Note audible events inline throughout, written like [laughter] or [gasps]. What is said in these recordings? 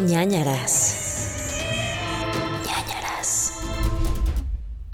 ñañaras.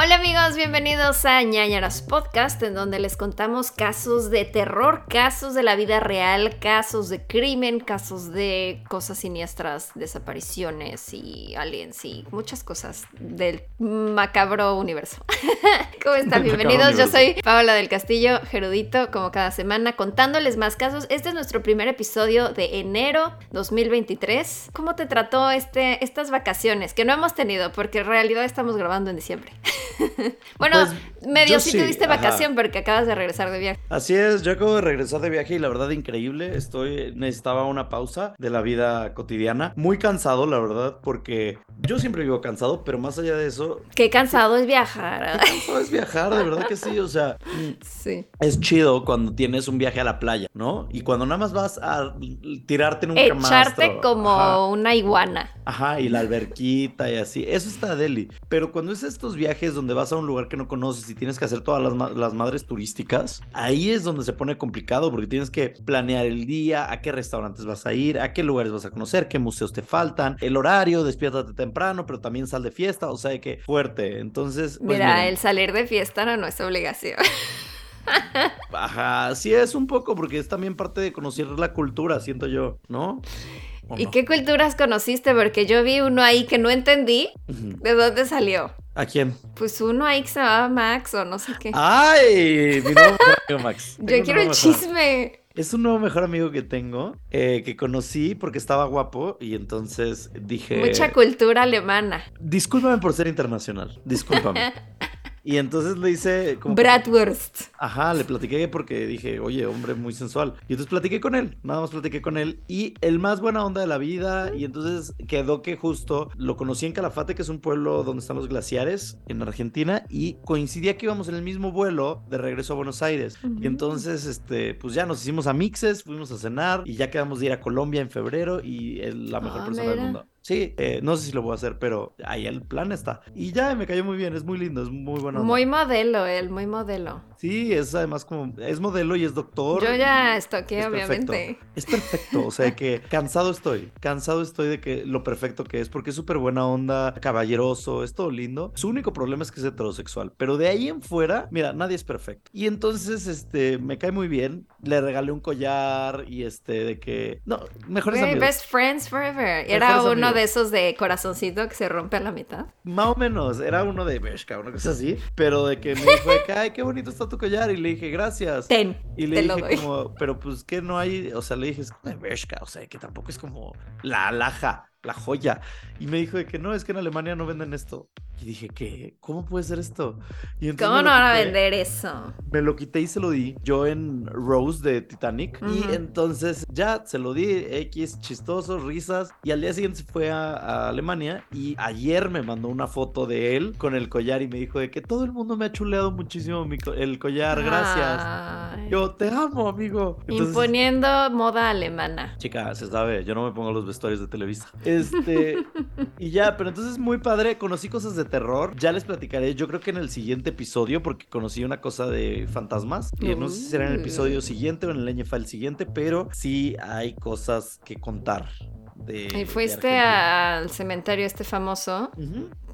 Hola amigos, bienvenidos a ñañaras Podcast, en donde les contamos casos de terror, casos de la vida real, casos de crimen, casos de cosas siniestras, desapariciones y aliens y muchas cosas del macabro universo. [laughs] ¿Cómo están? Bienvenidos, yo soy Paola del Castillo, Gerudito, como cada semana, contándoles más casos. Este es nuestro primer episodio de enero 2023. ¿Cómo te trató este, estas vacaciones? Que no hemos tenido, porque en realidad estamos grabando en diciembre. [laughs] [laughs] bueno, Pues, medio sí, tuviste ajá. vacación porque acabas de regresar de viaje. Así es, yo acabo de regresar de viaje y la verdad increíble, estoy necesitaba una pausa de la vida cotidiana, muy cansado la verdad, porque yo siempre vivo cansado, pero más allá de eso, Qué cansado es viajar. cansado es viajar, de verdad que sí, o sea, [laughs] sí. es chido cuando tienes un viaje a la playa, ¿no? Y cuando nada más vas a tirarte en un Echarte camastro, como ajá. una iguana. Ajá, y la alberquita y así. Eso está deli. Pero cuando es estos viajes donde vas a un lugar que no conoces y tienes que hacer todas las, ma- las madres turísticas, ahí es donde se pone complicado porque tienes que planear el día, a qué restaurantes vas a ir, a qué lugares vas a conocer, qué museos te faltan, el horario, despiértate temprano, pero también sal de fiesta, o sea que fuerte. Entonces, pues, Mira, miren, el salir de fiesta no, no es obligación. [laughs] ajá, sí es un poco porque es también parte de conocer la cultura, siento yo, ¿no? ¿O ¿Y no? qué culturas conociste? Porque yo vi uno ahí que no entendí. ¿De dónde salió? ¿A quién? Pues uno ahí que se llamaba Max o no sé qué. ¡Ay! Mi nuevo mejor amigo Max. [laughs] yo Tengo quiero el chisme. Es un nuevo mejor amigo que tengo, eh, que conocí porque estaba guapo y entonces dije... Mucha cultura alemana. Discúlpame por ser internacional, discúlpame. [laughs] y entonces le hice como... Bratwurst. Ajá, le platiqué porque dije, oye, hombre muy sensual. Y entonces platiqué con él, nada más platiqué con él. Y el más buena onda de la vida. Y entonces quedó que justo lo conocí en Calafate, que es un pueblo donde están los glaciares en Argentina. Y coincidía que íbamos en el mismo vuelo de regreso a Buenos Aires. Y entonces, este, pues ya nos hicimos amixes, fuimos a cenar. Y ya quedamos de ir a Colombia en febrero. Y es la mejor Ah, persona del mundo. Sí, eh, no sé si lo voy a hacer, pero ahí el plan está. Y ya me cayó muy bien, es muy lindo, es muy bueno. Muy modelo, él, muy modelo. Sí, es además como, es modelo y es doctor. Yo ya y estoqué, es perfecto. obviamente. Es perfecto, o sea que [laughs] cansado estoy, cansado estoy de que lo perfecto que es, porque es súper buena onda, caballeroso, es todo lindo. Su único problema es que es heterosexual, pero de ahí en fuera, mira, nadie es perfecto. Y entonces, este, me cae muy bien, le regalé un collar y este, de que, no, mejores Güey, amigos. best friends forever. Era Mejores uno amigos. de esos de corazoncito que se rompe a la mitad. Más o menos, era uno de Bershka, una cosa así, pero de que me dijo ay, qué bonito está tu collar, y le dije, gracias. Ten. Y le te lo dije doy. como, pero pues que no hay, o sea, le dije, es como de Bershka, o sea, que tampoco es como la alhaja, la joya. Y me dijo de que no, es que en Alemania no venden esto. Y dije, ¿qué? ¿Cómo puede ser esto? Y ¿Cómo no van a vender eso? Me lo quité y se lo di, yo en Rose de Titanic. Y entonces ya se lo di, X, chistoso, risas. Y al día siguiente se fue a, a Alemania y ayer me mandó una foto de él con el collar y me dijo de que todo el mundo me ha chuleado muchísimo mi co- el collar, gracias. Ay. Yo te amo, amigo. Entonces, Imponiendo moda alemana. Chica, se sabe, yo no me pongo los vestuarios de Televisa. Este, [laughs] y ya, pero entonces muy padre, conocí cosas de terror, ya les platicaré, yo creo que en el siguiente episodio, porque conocí una cosa de fantasmas, y no sé si será en el episodio siguiente o en el NFA el siguiente, pero sí hay cosas que contar. De, Y fuiste al cementerio este famoso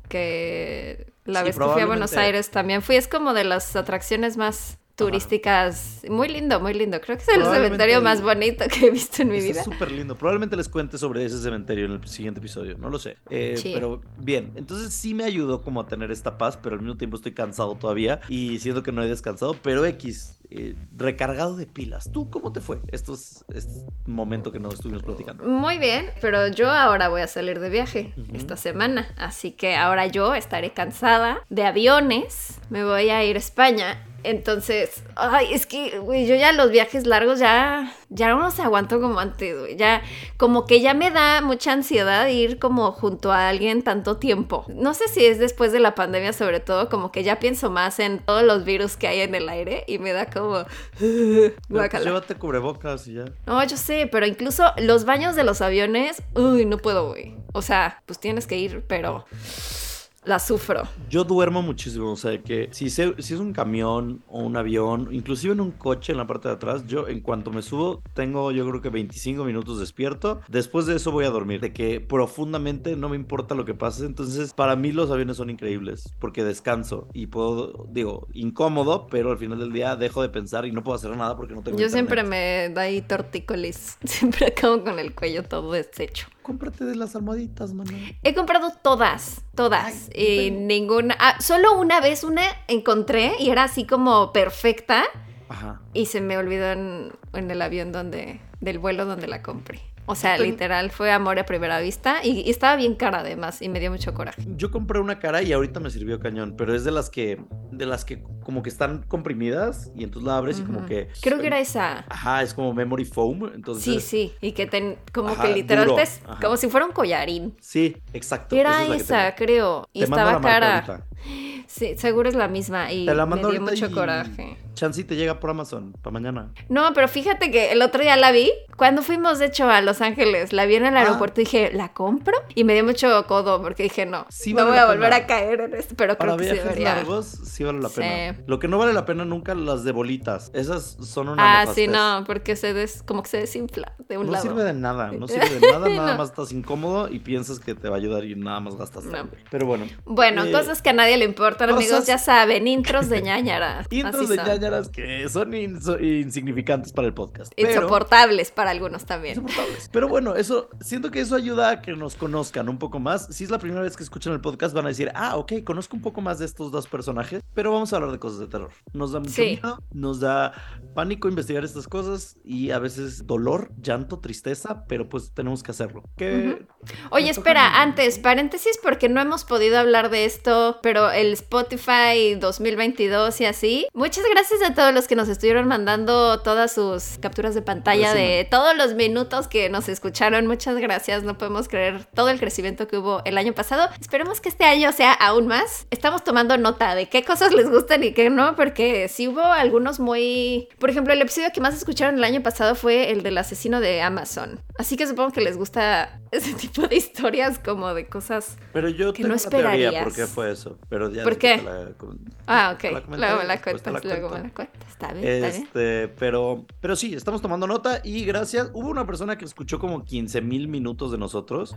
que la Sí, vez que fui a Buenos. Aires también fui. Es como de las atracciones más turísticas. Muy lindo, muy lindo. Creo que es el cementerio más bonito que he visto en mi vida. súper lindo. Probablemente les cuente sobre ese cementerio en el siguiente episodio. No lo sé. Eh, Sí. Pero bien, entonces sí me ayudó como a tener esta paz, pero al mismo tiempo estoy cansado todavía y siento que no he descansado. Pero X, eh, recargado de pilas. ¿Tú cómo te fue estos, este momento que no estuvimos platicando? Muy bien, pero yo ahora voy a salir de viaje Ujú. esta semana, así que ahora yo estaré cansada de aviones, me voy a ir a España. Entonces, ay, es que, güey, yo ya los viajes largos ya, ya no los aguanto como antes, güey. Ya, como que ya me da mucha ansiedad ir como junto a alguien tanto tiempo. No sé si es después de la pandemia, sobre todo, como que ya pienso más en todos los virus que hay en el aire y me da como. [laughs] Pues, llévate cubrebocas y ya. No, yo sé, pero incluso los baños de los aviones, uy, no puedo, güey. O sea, pues tienes que ir, pero la sufro. Yo duermo muchísimo, o sea, que si, se- si es un camión o un avión, inclusive en un coche en la parte de atrás, yo en cuanto me subo tengo yo creo que 25 minutos despierto. Después de eso voy a dormir, de que profundamente no me importa lo que pase. Entonces, para mí los aviones son increíbles porque descanso y puedo, digo, incómodo, pero al final del día dejo de pensar y no puedo hacer nada porque no tengo Yo siempre me da ahí tortícolis. [laughs] Siempre acabo con el cuello todo deshecho. Cómprate de las almohaditas, mano. He comprado todas, todas. Ay, y pero- ninguna. ah, solo una vez una encontré y era así como perfecta. Ajá. Y se me olvidó en, en el avión donde. del vuelo donde la compré. O sea, literal, fue amor a primera vista. Y, y estaba bien cara además. Y me dio mucho coraje. Yo compré una cara y ahorita me sirvió cañón, pero es de las que, de las que como que están comprimidas y entonces la abres y como que... Creo que era esa. Ajá, es como memory foam, entonces... Sí, sí. Y que ten, como Ajá, que literal duro, te- como si fuera un collarín. Sí, exacto. Era es esa, creo. Y Te estaba cara. Sí, seguro es la misma. Y Te la me mando dio ahorita mucho coraje. Chance y te llega por Amazon para mañana. No, pero fíjate que el otro día la vi. Cuando fuimos, de hecho, a Los Ángeles, la vi en el Ah. aeropuerto y dije, ¿la compro? Y me dio mucho codo porque dije, no, Sí no voy a volver pena. a caer en esto, pero Para creo que sí viajes largos sí vale la Sí. pena. Lo que no vale la pena nunca las de bolitas. Esas son una Ah, sí, no, porque se des, como que se desinfla de un No lado. sirve de nada, no [laughs] sirve de nada, nada No. más estás incómodo y piensas que te va a ayudar y nada más gastas No. Pero bueno. Bueno, Eh, cosas que a nadie le importan, amigos, cosas- ya saben, intros de [laughs] ñañara. Intros de ñañaras que son inso- insignificantes para el podcast. pero- Insoportables para algunos también. insoportables. Pero bueno, eso, siento que eso ayuda a que nos conozcan un poco más. Si es la primera vez que escuchan el podcast, van a decir, ah, ok, conozco un poco más de estos dos personajes, pero vamos a hablar de cosas de terror. Nos da mucho Sí. miedo, nos da pánico investigar estas cosas y a veces dolor, llanto, tristeza, pero pues tenemos que hacerlo. Oye, espera, antes, paréntesis, porque no hemos podido hablar de esto, pero el Spotify 2022 y así. Muchas gracias a todos los que nos estuvieron mandando todas sus capturas de pantalla de todos los minutos que nos escucharon. Muchas gracias, no podemos creer todo el crecimiento que hubo el año pasado. Esperemos que este año sea aún más. Estamos tomando nota de qué cosas les gustan y qué no, porque sí hubo algunos muy... Por ejemplo, el episodio que más escucharon el año pasado fue el del asesino de Amazon. Así que supongo que les gusta [laughs] ese tipo de historias como de cosas... Pero yo que tengo no una teoría esperarías. por qué fue eso. Pero ya ¿Por qué? la Ah, ok. la luego me la cuentas, la luego me la cuentas. Está bien, está bien. Este, pero, pero sí, estamos tomando nota y gracias. Hubo una persona que escuchó como 15 mil minutos de nosotros.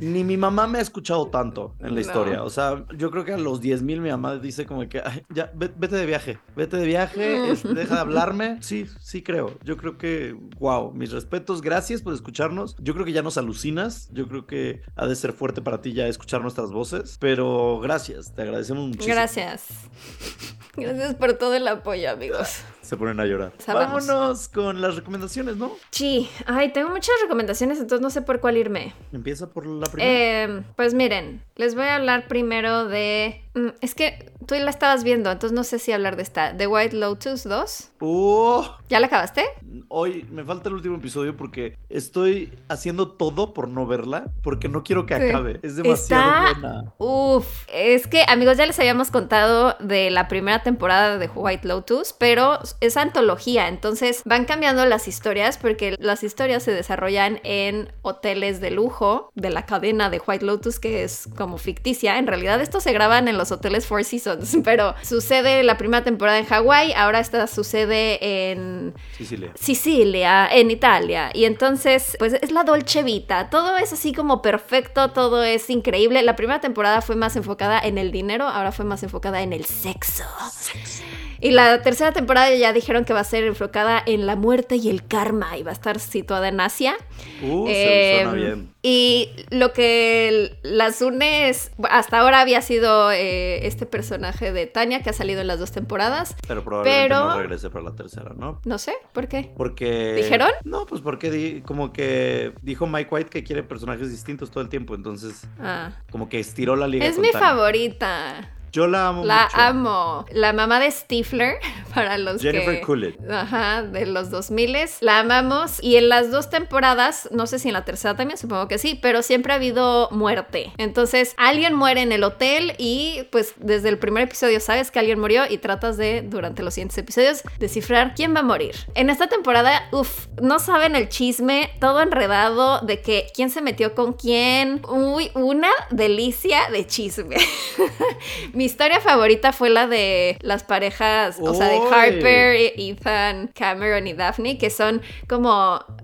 Ni mi mamá me ha escuchado tanto en la No. historia. O sea, yo creo que a los 10 mil mi mamá dice como que, "Ay, ya, ve- vete de viaje, vete de viaje, [laughs] deja de hablarme. Sí, sí creo. Yo creo que, wow, mis respetos, gracias por escucharnos. Yo creo que ya nos alucinas. Yo creo que ha de ser fuerte para ti ya escuchar nuestras voces. Pero gracias, te agradecemos muchísimo. Gracias. [laughs] Gracias por todo el apoyo, amigos. [laughs] Se ponen a llorar. Sabemos. Vámonos con las recomendaciones, ¿no? Sí, ay, tengo muchas recomendaciones, entonces no sé por cuál irme. Empieza por la primera. Eh, pues miren, les voy a hablar primero de... mm, Es que tú la estabas viendo, entonces no sé si hablar de esta. The White Lotus 2. ¡Oh! ¿Ya la acabaste? Hoy me falta el último episodio porque estoy haciendo todo por no verla, porque no quiero que Sí. acabe. Es demasiado Está- buena. Uf, es que amigos ya les habíamos contado de la primera temporada de White Lotus, pero es antología, entonces van cambiando las historias porque las historias se desarrollan en hoteles de lujo de la cadena de White Lotus que es como ficticia. En realidad estos se graban en los hoteles Four Seasons, [laughs] pero sucede la primera temporada en Hawái, ahora esta sucede en Sicilia. Sicilia, en Italia. Y entonces, pues es la Dolce Vita. Todo es así como perfecto, todo es increíble. La primera temporada fue más enfocada en el dinero, ahora fue más enfocada en el sexo. Y la tercera temporada ya dijeron que va a ser enfocada en la muerte y el karma y va a estar situada en Asia. Uh, se suena Em, bien. Y lo que las une es, hasta ahora había sido eh, este personaje de Tania que ha salido en las dos temporadas. Pero probablemente pero- no regrese para la tercera, ¿no? No sé, ¿por qué? Porque. ¿Dijeron? No, pues porque di- como que dijo Mike White que quiere personajes distintos todo el tiempo. Entonces, Ah. como que estiró la liga. Es con mi Tania. favorita. Yo la amo La mucho. amo. La mamá de Stifler, [laughs] para los Jennifer que... Coolidge. Ajá, de los 2000 La amamos. Y en las dos temporadas, no sé si en la tercera también, supongo que sí, pero siempre ha habido muerte. Entonces, alguien muere en el hotel y pues desde el primer episodio sabes que alguien murió y tratas de, durante los siguientes episodios, descifrar quién va a morir. En esta temporada, uff, no saben el chisme, todo enredado de que quién se metió con quién. Uy, una delicia de chisme. [laughs] Mi historia favorita fue la de las parejas, o sea, de. Harper, Ethan, Cameron y Daphne, que son como,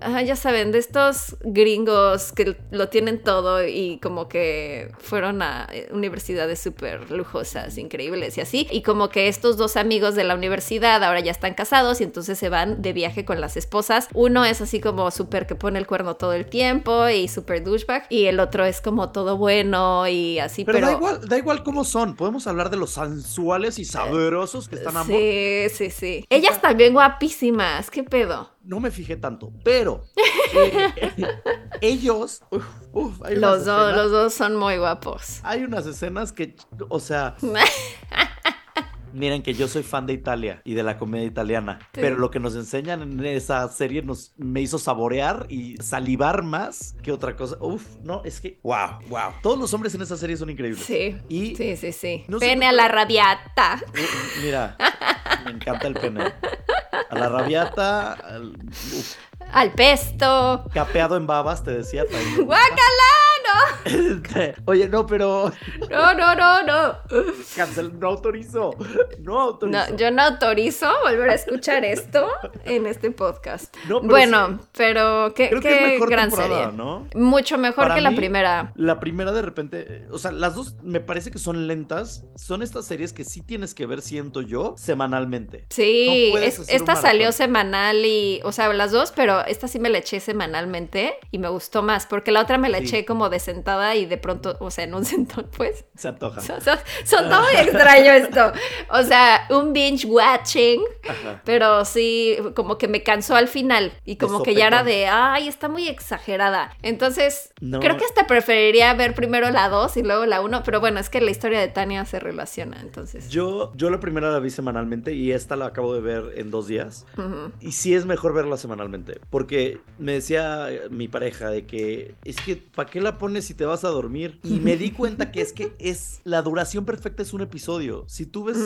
ah, ya saben, de estos gringos que lo tienen todo y como que fueron a universidades súper lujosas, increíbles y así. Y como que estos dos amigos de la universidad ahora ya están casados y entonces se van de viaje con las esposas. Uno es así como súper que pone el cuerno todo el tiempo y súper douchebag. Y el otro es como todo bueno y así, Pero, pero... da igual, da igual cómo son. Podemos hablar de los sensuales y sabrosos que están ambos. Sí, sí, sí. Ellas también guapísimas. ¿Qué pedo? No me fijé tanto, pero eh, [laughs] ellos, uf, uf, hay unas Los dos, escenas- los dos son muy guapos. hay unas escenas que, o sea, [laughs] miren que yo soy fan de Italia y de la comedia italiana, Sí. pero lo que nos enseñan en esa serie nos me hizo saborear y salivar más que otra cosa. Uf, no, es que, wow, wow. Todos los hombres en esa serie son increíbles. Sí. Y Sí, sí, sí. No Pene a la rabiata. Uh, Mira, me encanta el pene. A la rabiata, al- uf, Al pesto. capeado en babas, te decía. también [laughs] gusta. ¡Guácala! Este, Oye, no, pero No, no, no, no. cancel, no autorizó. No autorizó. No, yo no autorizo volver a escuchar esto en este podcast. No, pero bueno, sí. pero qué, Creo que es mejor gran serie. ¿no? Mucho mejor Para que la primera. La primera de repente, eh, o sea, las dos me parece que son lentas. Son estas series que sí tienes que ver, siento yo, semanalmente. Sí, No es- esta salió semanal y, o sea, las dos, pero esta sí me la eché semanalmente y me gustó más, porque la otra me la Sí. eché como de sentada y de pronto, o sea, en un [laughs] sentón, pues. Se antoja. So- so- Sonó muy extraño esto. O sea, un binge watching, Ajá. pero sí, como que me cansó al final y como que ya era de, ay, está muy exagerada. Entonces, No. creo que hasta preferiría ver primero la 2 y luego la 1, pero bueno, es que la historia de Tania se relaciona, entonces. Yo, yo la primera la vi semanalmente y esta la acabo de ver en dos días. Y sí es mejor verla semanalmente. Porque me decía eh, mi pareja de que es que ¿para qué la pones si te vas a dormir? Y me di cuenta que es que es la duración perfecta es un episodio. Si tú ves,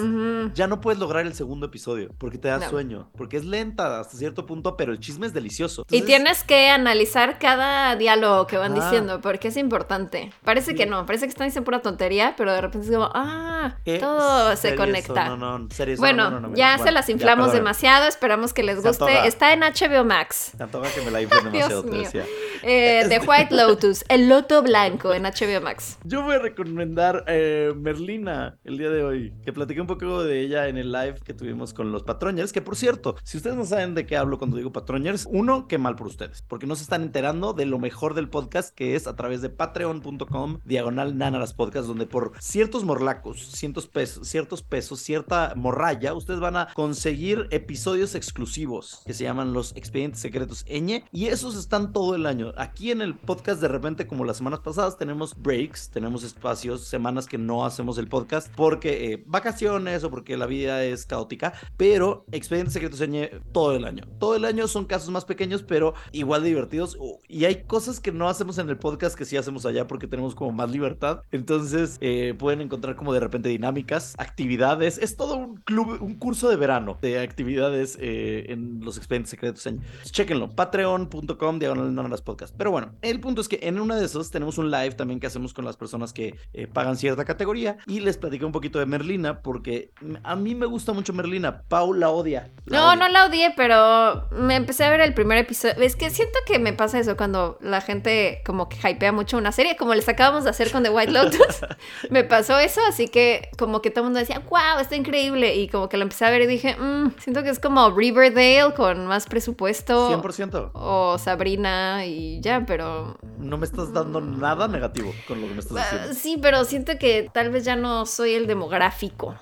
ya no puedes lograr el segundo episodio porque te da No. sueño. Porque es lenta hasta cierto punto, pero el chisme es delicioso. Y tienes que analizar cada diálogo que van Ah. diciendo, porque es importante. Parece Sí. que no, parece que están diciendo pura tontería, pero de repente es como, ah, ¿qué todo se conecta. son? No, no, Bueno, no, no, no, me- ya se las inflamos demasiado, esperamos que les guste. Está en HBO Max. Te antoja que me la inflen [laughs] demasiado, te decía. Eh, The White Lotus, el loto blanco en HBO Max. Yo voy a recomendar eh, Merlina el día de hoy, que platiqué un poco de ella en el live que tuvimos con los Patroñers, que por cierto, si ustedes no saben de qué hablo cuando digo Patroñers, uno, qué mal por ustedes, porque no se están enterando de lo mejor del podcast, que es a través de patreon.com, diagonal nanaras podcast, donde por ciertos morlacos, cientos pesos, ciertos pesos, cierta morralla, ustedes van a conseguir episodios exclusivos que se llaman los expedientes secretos ñ, y esos están todo el año. Aquí en el podcast, de repente, como las semanas pasadas, tenemos breaks, tenemos espacios, semanas que no hacemos el podcast porque eh, vacaciones o porque la vida es caótica, pero expedientes secretos ñ todo el año. Todo el año son casos más pequeños, pero igual de divertidos. Y hay cosas que no hacemos en el podcast que sí hacemos allá porque tenemos como más libertad. Entonces eh, pueden encontrar como de repente dinámicas, actividades. Es todo un club, un curso de verano de actividades eh, en los expedientes secretos. ñ. Chequenlo, patreon.com, diagonal nanas podcast. Pero bueno, el punto es que en una de esas tenemos un live también que hacemos con las personas que eh, pagan cierta categoría y les platiqué un poquito de Merlina porque a mí me gusta mucho Merlina. Pau la odia. La No, odia. no la odié, pero me empecé a ver el primer episodio. Es que siento que me pasa eso cuando la gente como que hypea mucho una serie, como les acabamos de hacer con The White Lotus. [laughs] me pasó eso, así que como que todo el mundo decía, wow, está increíble. Y como que la empecé a ver y dije, "Mm, siento que es como Riverdale con más presupuesto. 100%. O Sabrina y ya, pero... No me estás dando nada negativo con lo que me estás diciendo. Sí, pero siento que tal vez ya no soy el demográfico.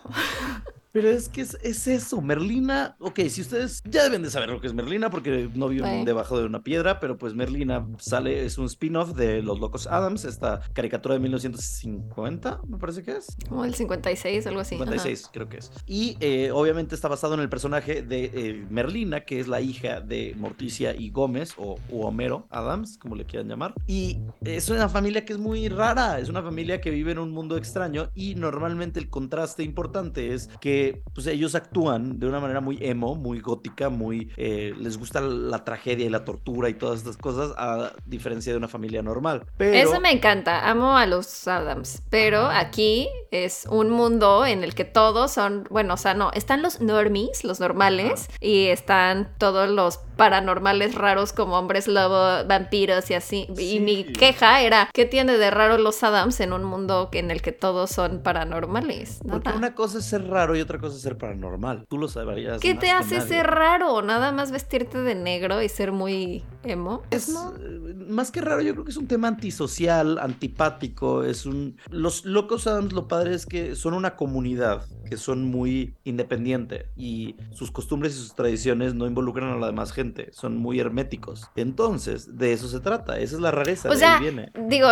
Pero es que es, es eso, Merlina, ok, si ustedes ya deben de saber lo que es Merlina porque no viven debajo de una piedra, pero pues Merlina sale, es un spin-off de Los Locos Adams, esta caricatura de 1950, me parece que es. Como el 56, algo así. ajá. 56 creo que es. Y eh, obviamente está basado en el personaje de eh, Merlina, que es la hija de Morticia y Gómez, o Homero Adams, como le quieran llamar. Y es una familia que es muy rara, es una familia que vive en un mundo extraño y normalmente el contraste importante es que pues, ellos actúan de una manera muy emo, muy gótica, muy... eh, les gusta la tragedia y la tortura y todas estas cosas, a diferencia de una familia normal. Pero... Eso me encanta, amo a los Adams, pero aquí es un mundo en el que todos son, bueno, o sea, no, están los normies, los normales, y están todos los paranormales raros como hombres lobo, vampiros y así. Y mi queja era, ¿qué tiene de raro los Adams en un mundo en el que todos son paranormales? Porque una cosa es ser raro y otra cosa es ser paranormal. Tú lo sabrías. ¿Qué te hace ser raro? Nada más vestirte de negro y ser muy emo. Es, ¿no? eh, más que raro, yo creo que es un tema antisocial, antipático, es un... Los locos Adams, lo padre es que son una comunidad que son muy independiente y sus costumbres y sus tradiciones no involucran a la demás gente, son muy herméticos. Entonces, de eso se trata, esa es la rareza, O de sea, ahí viene. digo,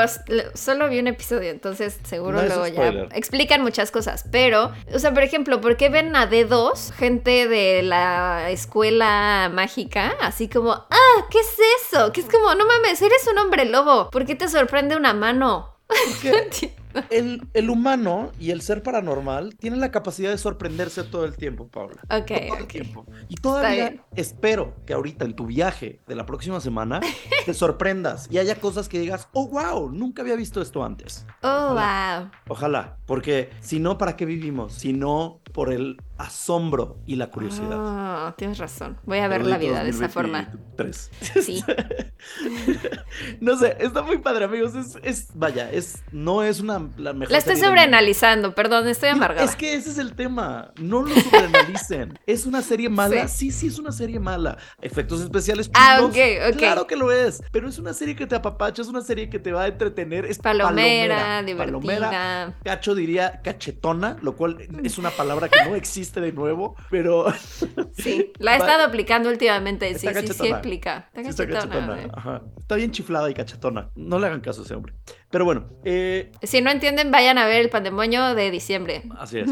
solo vi un episodio, entonces seguro No luego ya explican muchas cosas. Pero, o sea, por ejemplo, ¿por qué ven a D2, gente de la escuela mágica, así como, ah, ¿qué es eso? Que es como, no mames, eres un hombre lobo. ¿Por qué te sorprende una mano? Porque [laughs] el, el humano y el ser paranormal tienen la capacidad de sorprenderse todo el tiempo, Paula. Ok, todo el ok. tiempo. Y todavía espero que ahorita en tu viaje de la próxima semana [laughs] te sorprendas y haya cosas que digas, oh, wow, nunca había visto esto antes. Oh, wow. Ojalá, porque si no, ¿para qué vivimos? Si no, por el asombro y la curiosidad. Ah, tienes razón. Voy a ver la vida de esa forma. 2023. Sí. [laughs] no sé, está muy padre, amigos. Es, es vaya, es, no es una la mejor. La estoy sobreanalizando, perdón, estoy amargada. Es que ese es el tema. No lo sobreanalicen. [laughs] ¿Es una serie mala? Sí. sí, es una serie mala. Efectos especiales. Ah, chungos, ok, ok. Claro que lo es. Pero es una serie que te apapacha, es una serie que te va a entretener. Es Palomera, palomera. Palomera. divertida. Cacho diría cachetona, lo cual es una palabra que no existe de nuevo, pero. [laughs] Sí, la he estado aplicando últimamente. Sí, Está sí, sí aplica. Está Sí está cachetona, cachetona. güey. Ajá. Está bien chiflada y cachetona. No le hagan caso a ese hombre. Pero bueno, eh, Si no entienden, vayan a ver el pandemonio de diciembre. así es.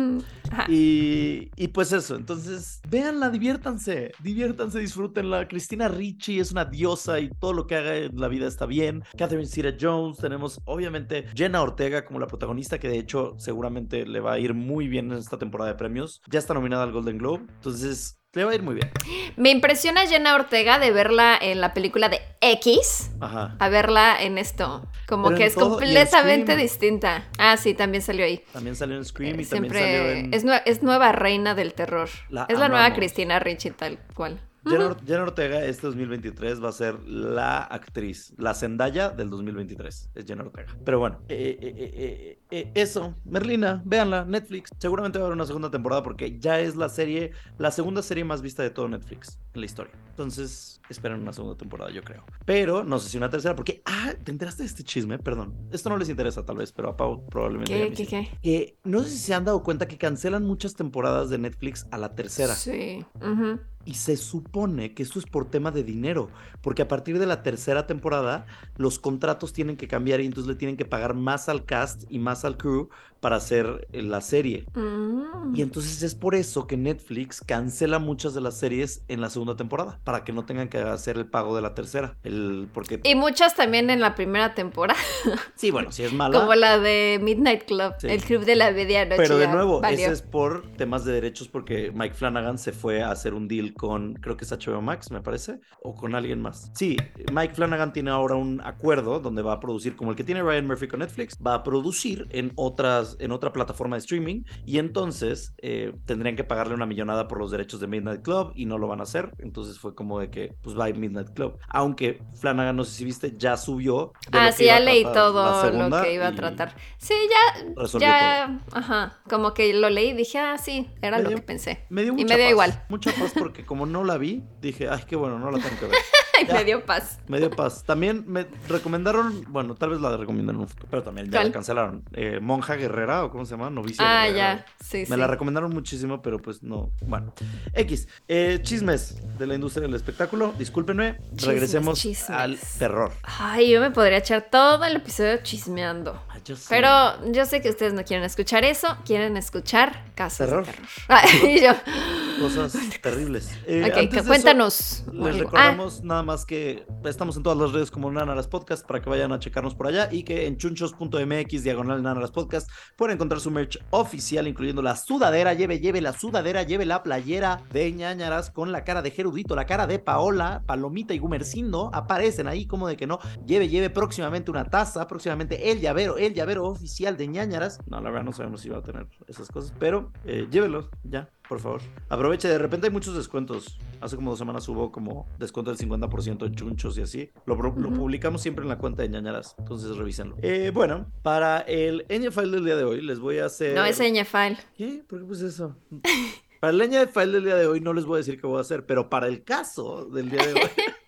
Y, y pues eso, entonces, véanla, diviértanse, diviértanse, disfrútenla. Cristina Ricci es una diosa y todo lo que haga en la vida está bien. Catherine Zeta Jones, tenemos obviamente Jenna Ortega como la protagonista, que de hecho seguramente le va a ir muy bien en esta temporada de premios. Ya está nominada al Golden Globe, entonces le va a ir muy bien. Me impresiona Jenna Ortega de verla en la película de X Ajá. a verla en esto. Como Pero que es todo- completamente distinta. Ah, sí, también salió ahí. También salió en Scream Eh, y también Siempre salió en... es, nue- es nueva reina del terror. La es la nueva. Cristina Ricci, tal cual. Jenna, Or- Jenna Ortega este 2023 va a ser la actriz, la Zendaya del 2023, es Jenna Ortega. Pero bueno, eh, eh, eh, eh, eh, eso, Merlina, véanla, Netflix, seguramente va a haber una segunda temporada porque ya es la serie, la segunda serie más vista de todo Netflix en la historia. Entonces, esperen una segunda temporada, yo creo. Pero no sé si una tercera, porque, ah, ¿te enteraste de este chisme? Perdón, esto no les interesa tal vez, pero a Pau probablemente. ¿Qué, qué, qué? Que no sé si se han dado cuenta que cancelan muchas temporadas de Netflix a la tercera. Sí. ujú. Y se supone que esto es por tema de dinero, porque a partir de la tercera temporada los contratos tienen que cambiar y entonces le tienen que pagar más al cast y más al crew para hacer eh, la serie. Mm. Y entonces es por eso que Netflix cancela muchas de las series en la segunda temporada, para que no tengan que hacer el pago de la tercera. El, porque, Y muchas también en la primera temporada, [laughs] sí, bueno, si es mala. como la de Midnight Club, Sí. el club de la medianoche. Pero de nuevo, valió. ese es por temas de derechos porque Mike Flanagan se fue a hacer un deal con, creo que es HBO Max, me parece, o con alguien más. Sí, Mike Flanagan tiene ahora un acuerdo donde va a producir, como el que tiene Ryan Murphy con Netflix, va a producir en, otras, en otra plataforma de streaming y entonces eh, tendrían que pagarle una millonada por los derechos de Midnight Club y no lo van a hacer. Entonces fue como de que, pues va Midnight Club. Aunque Flanagan, no sé si viste, ya subió. Ah, sí, ya leí todo lo que iba a y tratar. Sí, ya, ya, ajá, como que lo leí y dije, ah, sí, era Me lo dio- que pensé. Me dio Y mucha me dio paz, igual. Mucha paz porque como no la vi, dije, ay, qué bueno, no la tengo que ver. [laughs] [laughs] y me dio paz. Me dio paz. También me recomendaron, bueno, tal vez la recomendaron, pero también ya la cancelaron. Eh, Monja Guerrera, o cómo se llama, Novicia Ah, ya, sí, Me la recomendaron muchísimo, pero pues no. Bueno, X. Eh, chismes de la industria del espectáculo. Discúlpenme. regresemos al terror. Ay, yo me podría echar todo el episodio chismeando. Ah, pero yo sé que ustedes no quieren escuchar eso, quieren escuchar casos terror. de terror. [laughs] Cosas [laughs] terribles. Eh, cuéntanos. les recordamos nada más que estamos en todas las redes como Nanaras Podcast para que vayan a checarnos por allá y que en chunchos.mx diagonal Nanaras Podcast pueden encontrar su merch oficial, incluyendo la sudadera. Lleve, lleve la sudadera, lleve la playera de ñañaras con la cara de Gerudito, la cara de Paola, Palomita y Gumercindo. Aparecen ahí como de que no. Lleve, lleve próximamente una taza, próximamente el llavero, el llavero oficial de ñañaras. No, la verdad no sabemos si va a tener esas cosas, pero eh, llévelo ya por favor. Aproveche, de repente hay muchos descuentos. Hace como dos semanas hubo como descuento del 50% en chunchos y así. Lo, publicamos siempre en la cuenta de ñañaras, entonces revísenlo. Eh, bueno, para el File del día de hoy les voy a hacer... No es File. ¿Qué? ¿Por qué pues eso? [laughs] para el File del día de hoy no les voy a decir qué voy a hacer, pero para el caso del día de hoy... [laughs]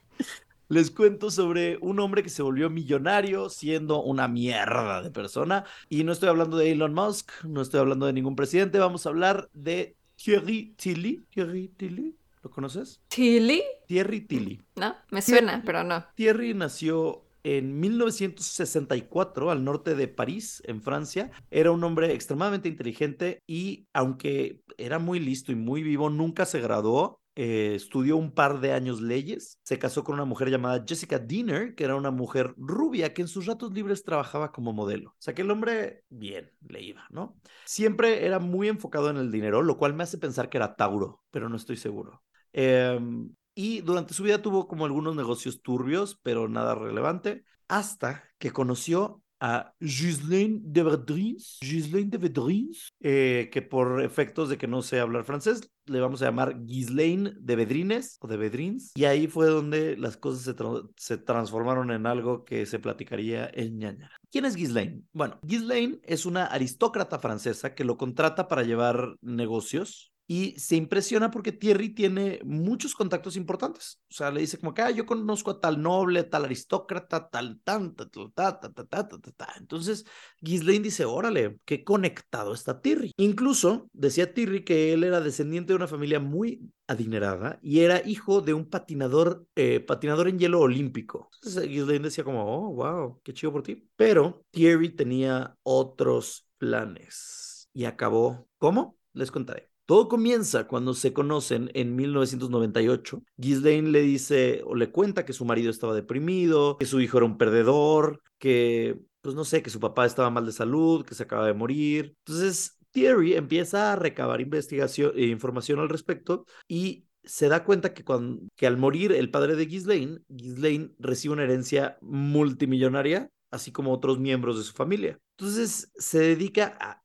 les cuento sobre un hombre que se volvió millonario siendo una mierda de persona. Y no estoy hablando de Elon Musk, no estoy hablando de ningún presidente, vamos a hablar de Thierry Tilly. Thierry Tilly, ¿lo conoces? ¿Tilly? Thierry Tilly. No, me suena, pero no. Thierry nació en 1964 al norte de París, en Francia. Era un hombre extremadamente inteligente y aunque era muy listo y muy vivo, nunca se graduó eh, estudió un par de años leyes, se casó con una mujer llamada Jessica Diener, que era una mujer rubia que en sus ratos libres trabajaba como modelo. O sea que el hombre bien le iba, ¿no? Siempre era muy enfocado en el dinero, lo cual me hace pensar que era Tauro, pero no estoy seguro. Em, y durante su vida tuvo como algunos negocios turbios, pero nada relevante, hasta que conoció a Ghislaine de Vedrins, Ghislaine de Vedrins, eh, que por efectos de que no sé hablar francés, le vamos a llamar Ghislaine de Vedrines o de Vedrins. Y ahí fue donde las cosas se, se transformaron en algo que se platicaría en ñaña. ¿Quién es Ghislaine? Bueno, Ghislaine es una aristócrata francesa que lo contrata para llevar negocios y se impresiona porque Thierry tiene muchos contactos importantes. O sea, le dice como que, ah, yo conozco a tal noble, tal aristócrata, tal, tan, ta, ta, ta, ta, ta, ta, ta. Entonces, Ghislaine dice, órale, qué conectado está Thierry. Incluso decía Thierry que él era descendiente de una familia muy adinerada y era hijo de un patinador, eh, patinador en hielo olímpico. Entonces, Ghislaine decía como, oh, wow, qué chido por ti. Pero Thierry tenía otros planes y acabó, ¿cómo? Les contaré. Todo comienza cuando se conocen en 1998. Ghislaine le dice o le cuenta que su marido estaba deprimido, que su hijo era un perdedor, que, pues no sé, que su papá estaba mal de salud, que se acaba de morir. Entonces, Thierry empieza a recabar investigación e información al respecto y se da cuenta que, cuando, que al morir el padre de Ghislaine, Ghislaine recibe una herencia multimillonaria, así como otros miembros de su familia. Entonces se dedica a,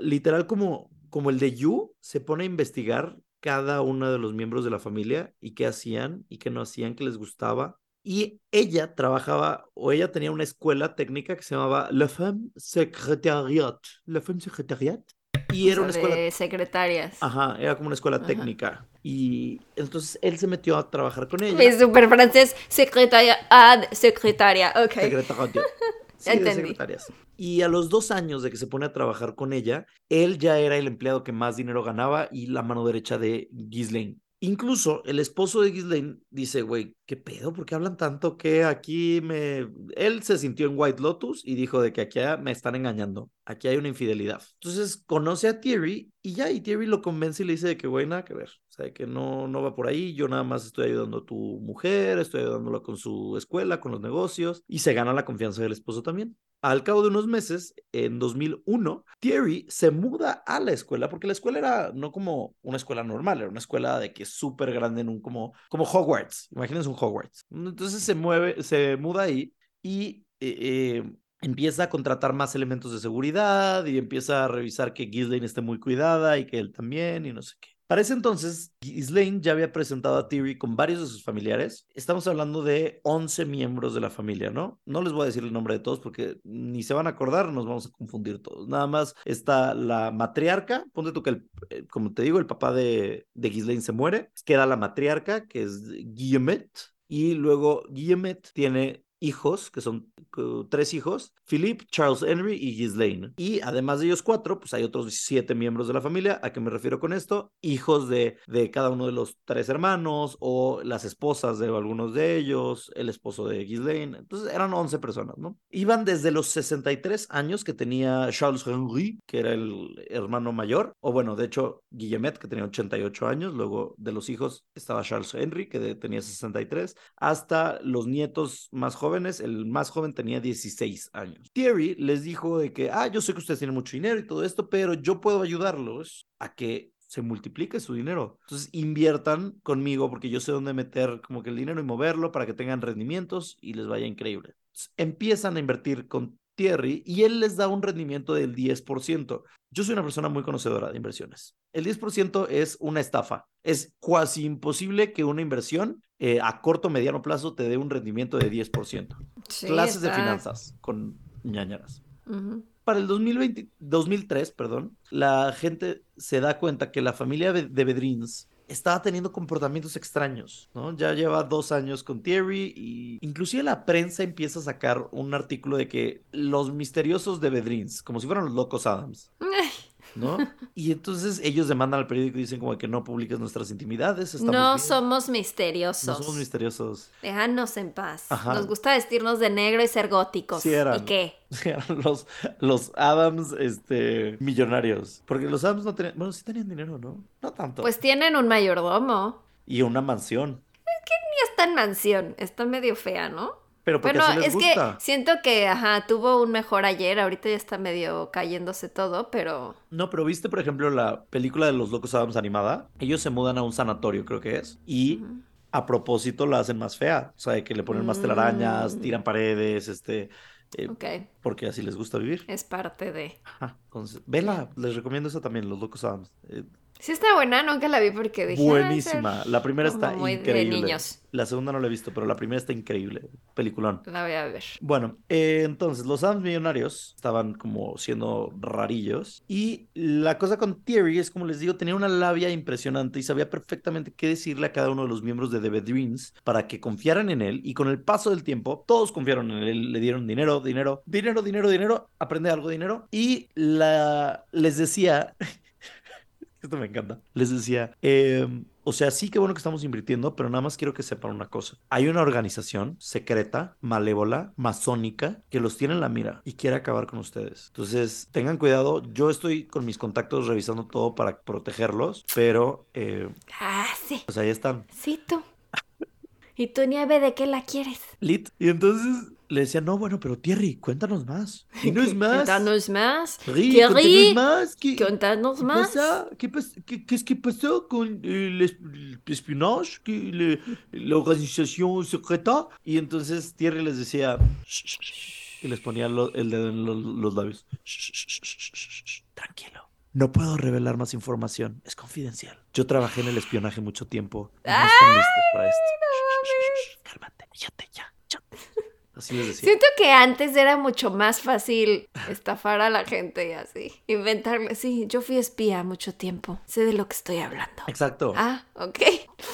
literal como como el de Yu, se pone a investigar cada uno de los miembros de la familia y qué hacían y qué no hacían, qué les gustaba. Y ella trabajaba, o ella tenía una escuela técnica que se llamaba La Femme Secretariat. La Femme Secretariat. Y era una escuela. De secretarias. Ajá, era como una escuela técnica. Y entonces él se metió a trabajar con ella. Es súper francés. Secretaria. Ah, secretaria. Ok. Secretaria. Sí, de secretarias. Y a los dos años de que se pone a trabajar con ella, él ya era el empleado que más dinero ganaba y la mano derecha de Ghislaine. Incluso el esposo de Ghislaine dice, güey, ¿qué pedo? ¿Por qué hablan tanto que aquí me... Él se sintió en White Lotus y dijo de que aquí me están engañando, aquí hay una infidelidad. Entonces conoce a Thierry y ya, y Thierry lo convence y le dice de que, güey, nada que ver, sea, que no, no va por ahí, yo nada más estoy ayudando a tu mujer, estoy ayudándola con su escuela, con los negocios, y se gana la confianza del esposo también. Al cabo de unos meses, en 2001, Thierry se muda a la escuela, porque la escuela era no como una escuela normal, era una escuela de que es súper grande, en un como, como Hogwarts, imagínense un Hogwarts. Entonces se mueve, se muda ahí y eh, eh, empieza a contratar más elementos de seguridad y empieza a revisar que Ghislaine esté muy cuidada y que él también y no sé qué. Para ese entonces, Ghislaine ya había presentado a Thierry con varios de sus familiares. Estamos hablando de 11 miembros de la familia, ¿no? No les voy a decir el nombre de todos porque ni se van a acordar, nos vamos a confundir todos. Nada más está la matriarca, ponte tú que, el, eh, como te digo, el papá de, de Ghislaine se muere. Queda la matriarca, que es Guillemette. Y luego Guillemet tiene hijos, que son uh, tres hijos, Philip, Charles Henry y Ghislaine. Y además de ellos cuatro, pues hay otros siete miembros de la familia. ¿A qué me refiero con esto? Hijos de, de cada uno de los tres hermanos o las esposas de algunos de ellos, el esposo de Ghislaine. Entonces eran 11 personas, ¿no? Iban desde los 63 años que tenía Charles Henry, que era el hermano mayor, o bueno, de hecho, Guillemet, que tenía 88 años, luego de los hijos estaba Charles Henry, que tenía 63, hasta los nietos más jóvenes, el más joven tenía 16 años. Thierry les dijo de que, ah, yo sé que ustedes tienen mucho dinero y todo esto, pero yo puedo ayudarlos a que se multiplique su dinero. Entonces inviertan conmigo porque yo sé dónde meter como que el dinero y moverlo para que tengan rendimientos y les vaya increíble. empiezan a invertir con Thierry y él les da un rendimiento del 10%. Yo soy una persona muy conocedora de inversiones. El 10% es una estafa. Es casi imposible que una inversión eh, a corto o mediano plazo te dé un rendimiento de 10%. Clases de finanzas con ñañaras. Para el 2020, 2003, perdón, la gente se da cuenta que la familia de Bedrins estaba teniendo comportamientos extraños, ¿no? Ya lleva dos años con Thierry y inclusive la prensa empieza a sacar un artículo de que los misteriosos de Bedrins, como si fueran los locos Adams. ¿No? [laughs] Y entonces ellos demandan al periódico y dicen como que no publiques nuestras intimidades. no somos misteriosos. No somos misteriosos. Déjanos en paz. Nos gusta vestirnos de negro y ser góticos. Sí eran. ¿Y qué? [laughs] eran los, los Adams este, millonarios. Porque los Adams no tenían... Bueno, sí tenían dinero, ¿no? No tanto. Pues tienen un mayordomo. Y una mansión. Es que ni está en mansión. Está medio fea, ¿no? Pero porque bueno, es que siento que, ajá, tuvo un mejor ayer, ahorita ya está medio cayéndose todo, pero... No, pero viste, por ejemplo, la película de los Locos Adams animada, ellos se mudan a un sanatorio, creo que es, y a propósito la hacen más fea, o sea, que le ponen más telarañas, mm. tiran paredes, este... Eh, ok. Porque así les gusta vivir. Es parte de... Ajá, entonces, vela, les recomiendo eso también, los Locos Adams. Eh, Sí está buena, nunca la vi porque dije. Ah, Buenísima. La primera está increíble. La segunda no la he visto, pero la primera está increíble. Peliculón. La voy a ver. Bueno, eh, entonces los Adams Millonarios estaban como siendo rarillos. Y la cosa con Thierry es, como les digo, tenía una labia impresionante y sabía perfectamente qué decirle a cada uno de los miembros de The Dreams para que confiaran en él. Y con el paso del tiempo, todos confiaron en él. Le dieron dinero, dinero, dinero, dinero, dinero, aprende algo, dinero. Y la... les decía esto me encanta. Les decía, em, o sea, sí que bueno que estamos invirtiendo, pero nada más quiero que sepan una cosa. Hay una organización secreta, malévola, masónica, que los tiene en la mira y quiere acabar con ustedes. Entonces, tengan cuidado. Yo estoy con mis contactos revisando todo para protegerlos, pero... Eh, ah, sí. Pues ahí están. Sí, tú. ¿Y tu nieve de qué la quieres? Lit. Y entonces le decía, no, bueno, pero Thierry, cuéntanos más. Y no es más. cuéntanos más. Thierry, más. ¿Qué, cuéntanos más. ¿Qué, ¿Qué, es que pasó con el, espionaje, la organización secreta? Y entonces Thierry les decía, y les ponía el dedo en los, labios. Tranquilo. No puedo revelar más información. Es confidencial. Yo trabajé en el espionaje mucho tiempo. No están listos para esto. Cálmate, ya te, ya. Siento que antes era mucho más fácil estafar a la gente y así. Inventarle. Sí, yo fui espía mucho tiempo. Sé de lo que estoy hablando. Exacto. Ah, ok.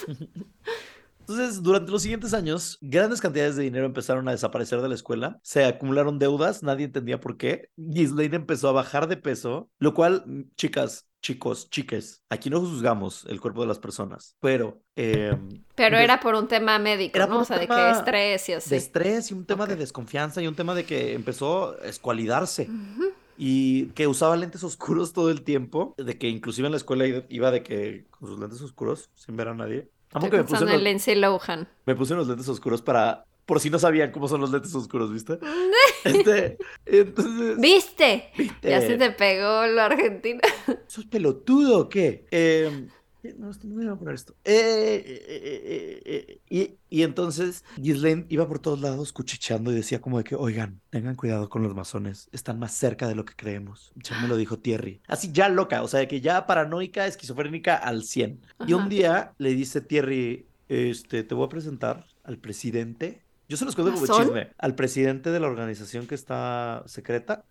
[laughs] Entonces, durante los siguientes años, grandes cantidades de dinero empezaron a desaparecer de la escuela, se acumularon deudas, nadie entendía por qué. Ghislaine empezó a bajar de peso, lo cual, chicas, chicos, chiques, aquí no juzgamos el cuerpo de las personas, pero... Em, pero era por un tema médico, ¿no? O sea, de que estrés y así. De estrés y un tema de desconfianza y un tema de que empezó a escualidarse. Y que usaba lentes oscuros todo el tiempo, de que inclusive en la escuela iba de que con sus lentes oscuros, sin ver a nadie. Amo que me puse, los, me puse unos lentes oscuros para por si no sabían cómo son los lentes oscuros, ¿viste? [laughs] Este, entonces... ¿Viste? ¿Viste? Ya se te pegó lo argentino. ¿Sos pelotudo o qué? Eh, no, esto no voy a poner esto. Eh, eh, eh, y, y, entonces Ghislaine iba por todos lados cuchicheando y decía como de que, oigan, tengan cuidado con los masones, están más cerca de lo que creemos. Ya me lo dijo Thierry. Así ya loca, o sea, que ya paranoica, esquizofrénica al 100. Y un día le dice Thierry, este, te voy a presentar al presidente yo se los cuento como chisme. Al presidente de la organización que está secreta,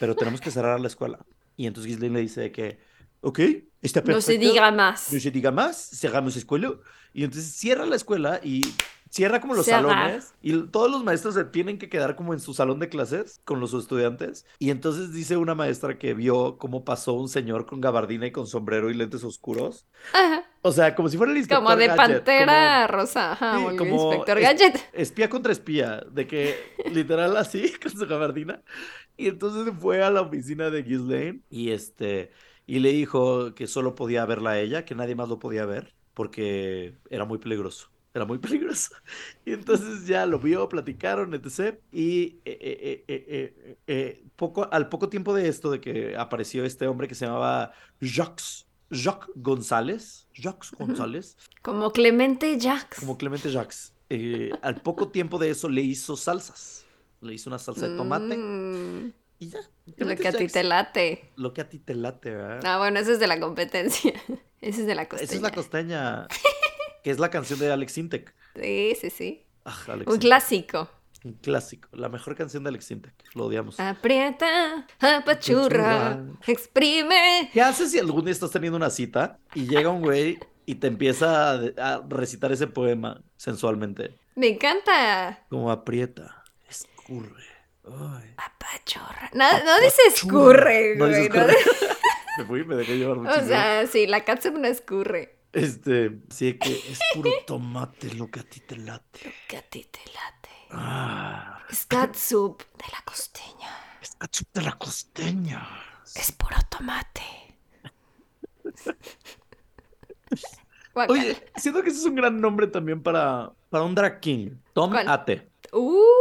pero tenemos que cerrar la escuela. Y entonces Ghislaine le dice que, ok, está perfecto. No se diga más. No se diga más, cerramos la escuela. Y entonces cierra la escuela y cierra como los salones y todos los maestros se tienen que quedar como en su salón de clases con los estudiantes. Y entonces dice una maestra que vio cómo pasó un señor con gabardina y con sombrero y lentes oscuros. Ajá, O sea, como si fuera el inspector Como de Gadget, pantera rosa, ajá, Sí, como inspector es- Gadget. espía contra espía, de que literal así, [laughs] con su gabardina. Y entonces fue a la oficina de Ghislaine y este, y le dijo que solo podía verla a ella, que nadie más lo podía ver, porque era muy peligroso. Era muy [laughs] peligroso. Y entonces ya lo vio, platicaron, etc. Y eh, eh, eh, poco, al poco tiempo de esto, de que apareció este hombre que se llamaba Jacques, Jacques González, Jacques González, Como Clemente Jacques. como Clemente Jacques. Al poco tiempo de eso le hizo salsas. Le hizo una salsa de tomate Mm, y ya. lo que a ti te late. Lo que a ti te late, ¿verdad? Ah, bueno, ese es de la competencia. [laughs] Ese es de la costeña. Esa es la costeña, que es la canción de Alex Sintek. Sí, sí, sí. Ah, Alex Un Sintek, clásico. un clásico. La mejor canción de Alex Sintek. Lo odiamos. Aprieta, apachurra, Apachurra. exprime. ¿Qué haces si algún día estás teniendo una cita y llega un güey y te empieza a, a recitar ese poema sensualmente? Me encanta. Como aprieta, escurre. Ay. Apachurra. No, no dice escurre, No dice güey. no- [laughs] me fui, me dejé llevar muchísimo. O sea, sí, la catsup no escurre. Este, sí, que es puro [laughs] tomate lo que a ti te late. Que a ti te late. Ah, Es catsup de la costeña. es ketchup de la costeña. Es puro tomate. Oye, siento que ese es un gran nombre también para, para un drag king. Tom ¿Cuál? Ate. Uh,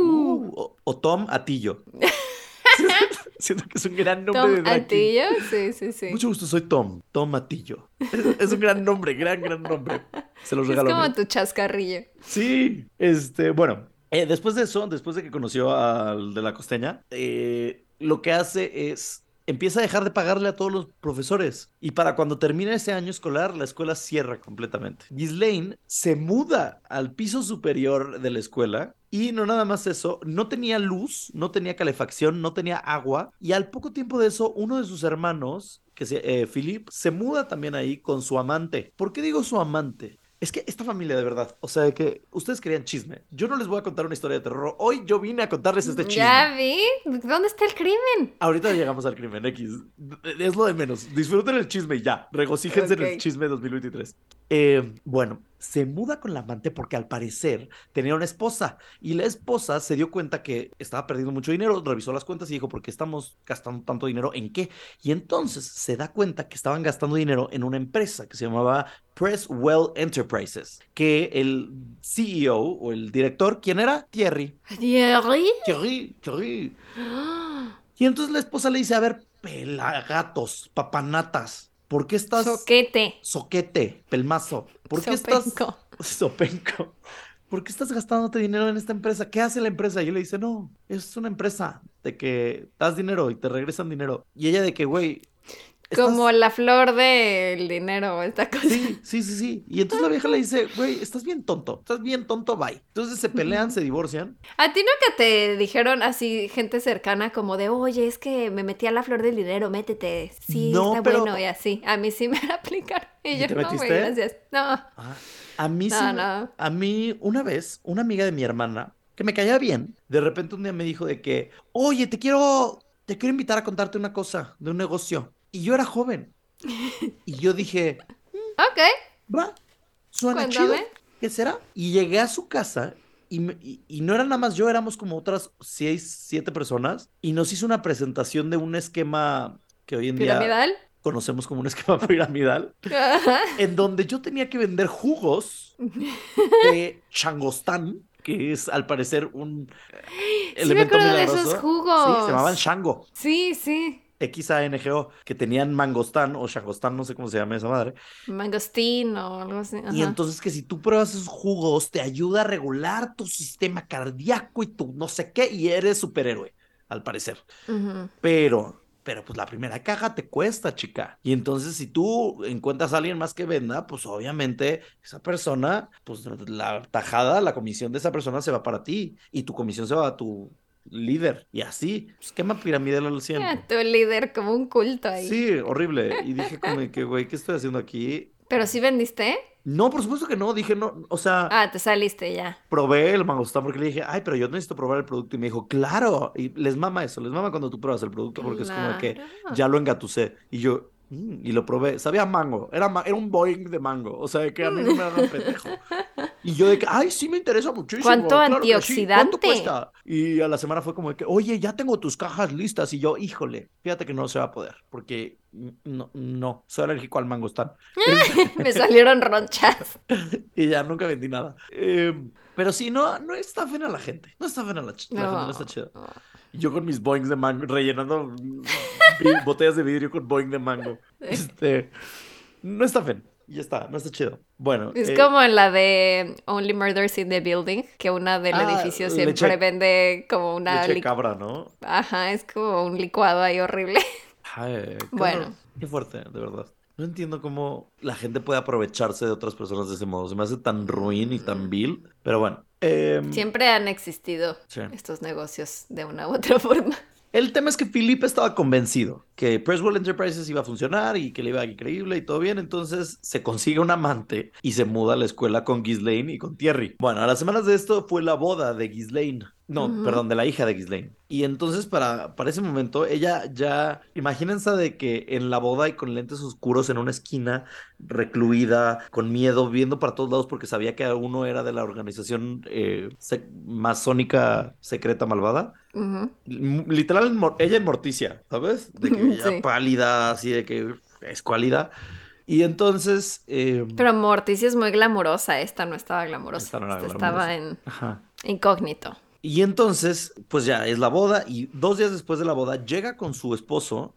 Uh, o, o Tom Atillo. [laughs] siento que es un gran nombre de Tom drag king. Atillo. Sí, sí, sí. Mucho gusto, soy Tom. Tom Atillo. Es, es un gran nombre, gran, gran nombre. Se los Es regalo. como amigo. tu chascarrillo. Sí, este, bueno, eh, después de eso, después de que conoció al de la costeña, eh, lo que hace es empieza a dejar de pagarle a todos los profesores. Y para cuando termina ese año escolar, la escuela cierra completamente. Ghislaine se muda al piso superior de la escuela. Y no nada más eso, no tenía luz, no tenía calefacción, no tenía agua. Y al poco tiempo de eso, uno de sus hermanos, que se, eh, Philip, se muda también ahí con su amante. ¿Por qué digo su amante? Es que esta familia de verdad, o sea, que ustedes querían chisme. Yo no les voy a contar una historia de terror. Hoy yo vine a contarles este chisme. Ya vi. ¿Dónde está el crimen? Ahorita llegamos al crimen X. Es lo de menos. Disfruten el chisme y ya. Regocíjense en el chisme 2023. Eh, bueno, se muda con la amante porque al parecer tenía una esposa y la esposa se dio cuenta que estaba perdiendo mucho dinero, revisó las cuentas y dijo, ¿por qué estamos gastando tanto dinero? ¿En qué? Y entonces se da cuenta que estaban gastando dinero en una empresa que se llamaba Presswell Enterprises, que el CEO o el director, ¿quién era? Thierry. ¿Thierry? Thierry, Thierry. [gasps] Y entonces la esposa le dice, a ver, pelagatos, papanatas, ¿por qué estás... Soquete. Soquete, pelmazo, ¿por qué Sopenco. estás... [laughs] Sopenco. ¿Por qué estás gastándote dinero en esta empresa? ¿Qué hace la empresa? Y él le dice, no, es una empresa de que das dinero y te regresan dinero. Y ella de que, güey... estás- Como la flor del dinero, esta cosa. Sí, sí, sí, sí. Y entonces la vieja le dice, güey, estás bien tonto, estás bien tonto, bye. Entonces se pelean, se divorcian. ¿A ti nunca te dijeron así gente cercana como de, oye, es que me metí a la flor del dinero, métete? Sí, No, está pero- bueno y así. A mí sí me la [laughs] aplicaron. Y ¿Y yo, te no, güey, gracias. No. Ah, a mí sí, No, me- no. a mí una vez, una amiga de mi hermana, que me caía bien, de repente un día me dijo de que, oye, te quiero, te quiero invitar a contarte una cosa de un negocio. Y yo era joven. Y yo dije, [laughs] Ok, va, suena chido. ¿Qué será? Y llegué a su casa y, me- y- y no era nada más yo, éramos como otras seis, siete personas y nos hizo una presentación de un esquema que hoy en día ¿Piramidal? conocemos como un esquema [laughs] piramidal, Ajá. en donde yo tenía que vender jugos [laughs] de changostán, que es al parecer un Sí me elemento acuerdo de esos jugos. Sí, se llamaban chango. Sí, sí. X-A-N-G-O, que tenían mangostán o changostán, no sé cómo se llama esa madre. Mangostín o algo así. Y entonces que si tú pruebas esos jugos, te ayuda a regular tu sistema cardíaco y tu no sé qué, y eres superhéroe, al parecer. Pero, pero pues la primera caja te cuesta, chica. Y entonces si tú encuentras a alguien más que venda, pues obviamente esa persona, pues la tajada, la comisión de esa persona se va para ti y tu comisión se va a tu líder. Y así, esquema piramidal al 100. Ah, tu líder como un culto ahí. Sí, horrible. Y dije como que, güey, ¿qué estoy haciendo aquí? ¿Pero sí vendiste? No, por supuesto que no, dije no, o sea, Ah, te saliste ya. probé el mangostán porque le dije, ay, pero yo necesito probar el producto. Y me dijo, claro, y les mama eso, les mama cuando tú pruebas el producto porque es como que ya lo engatusé. Y yo, "Mm", y lo probé, sabía mango, era, ma- era un Boeing de mango, o sea, que a mí no me hagan [laughs] pendejo. Y yo de que, ay, sí me interesa muchísimo. ¿Cuánto claro que sí, ¿Cuánto antioxidante? cuesta? Y a la semana fue como de que, oye, ya tengo tus cajas listas. Y yo, híjole, fíjate que no se va a poder, porque no, no, soy alérgico al mangostán. [laughs] Me salieron ronchas. [laughs] Y ya nunca vendí nada. Eh, pero sí, no, no está fena la gente. No está fena la, ch- la gente, no está chida. No. Yo con mis boings de mango, rellenando botellas de vidrio con boing de mango. [laughs] Este, no está fena. Ya está, no está chido. Bueno. Es eh, como en la de Only Murders in the Building, que una del Ah, edificio siempre leche- vende como una... leche cabra, ¿no? Ajá, es como un licuado ahí horrible. [laughs] Ay, Bueno. Qué fuerte, de verdad. No entiendo cómo la gente puede aprovecharse de otras personas de ese modo. Se me hace tan ruin y tan vil. Pero bueno. em, Siempre han existido Sí. estos negocios de una u otra [laughs] forma. El tema es que Philip estaba convencido que Presswell Enterprises iba a funcionar y que le iba increíble y todo bien, entonces se consigue un amante y se muda a la escuela con Ghislaine y con Thierry. Bueno, a las semanas de esto fue la boda de Ghislaine. No, perdón, de la hija de Ghislaine. Y entonces para, para ese momento ella ya, imagínense de que en la boda y con lentes oscuros en una esquina, recluida, con miedo, viendo para todos lados porque sabía que uno era de la organización eh, sec- masónica secreta malvada. M- Literal, ella en Morticia, ¿sabes? De que ella Sí. pálida, así de que escuálida. Y entonces. eh, Pero Morticia es muy glamurosa, esta no estaba glamurosa. Esta no era esta estaba en ajá. incógnito. Y entonces, pues ya es la boda. Y dos días después de la boda, llega con su esposo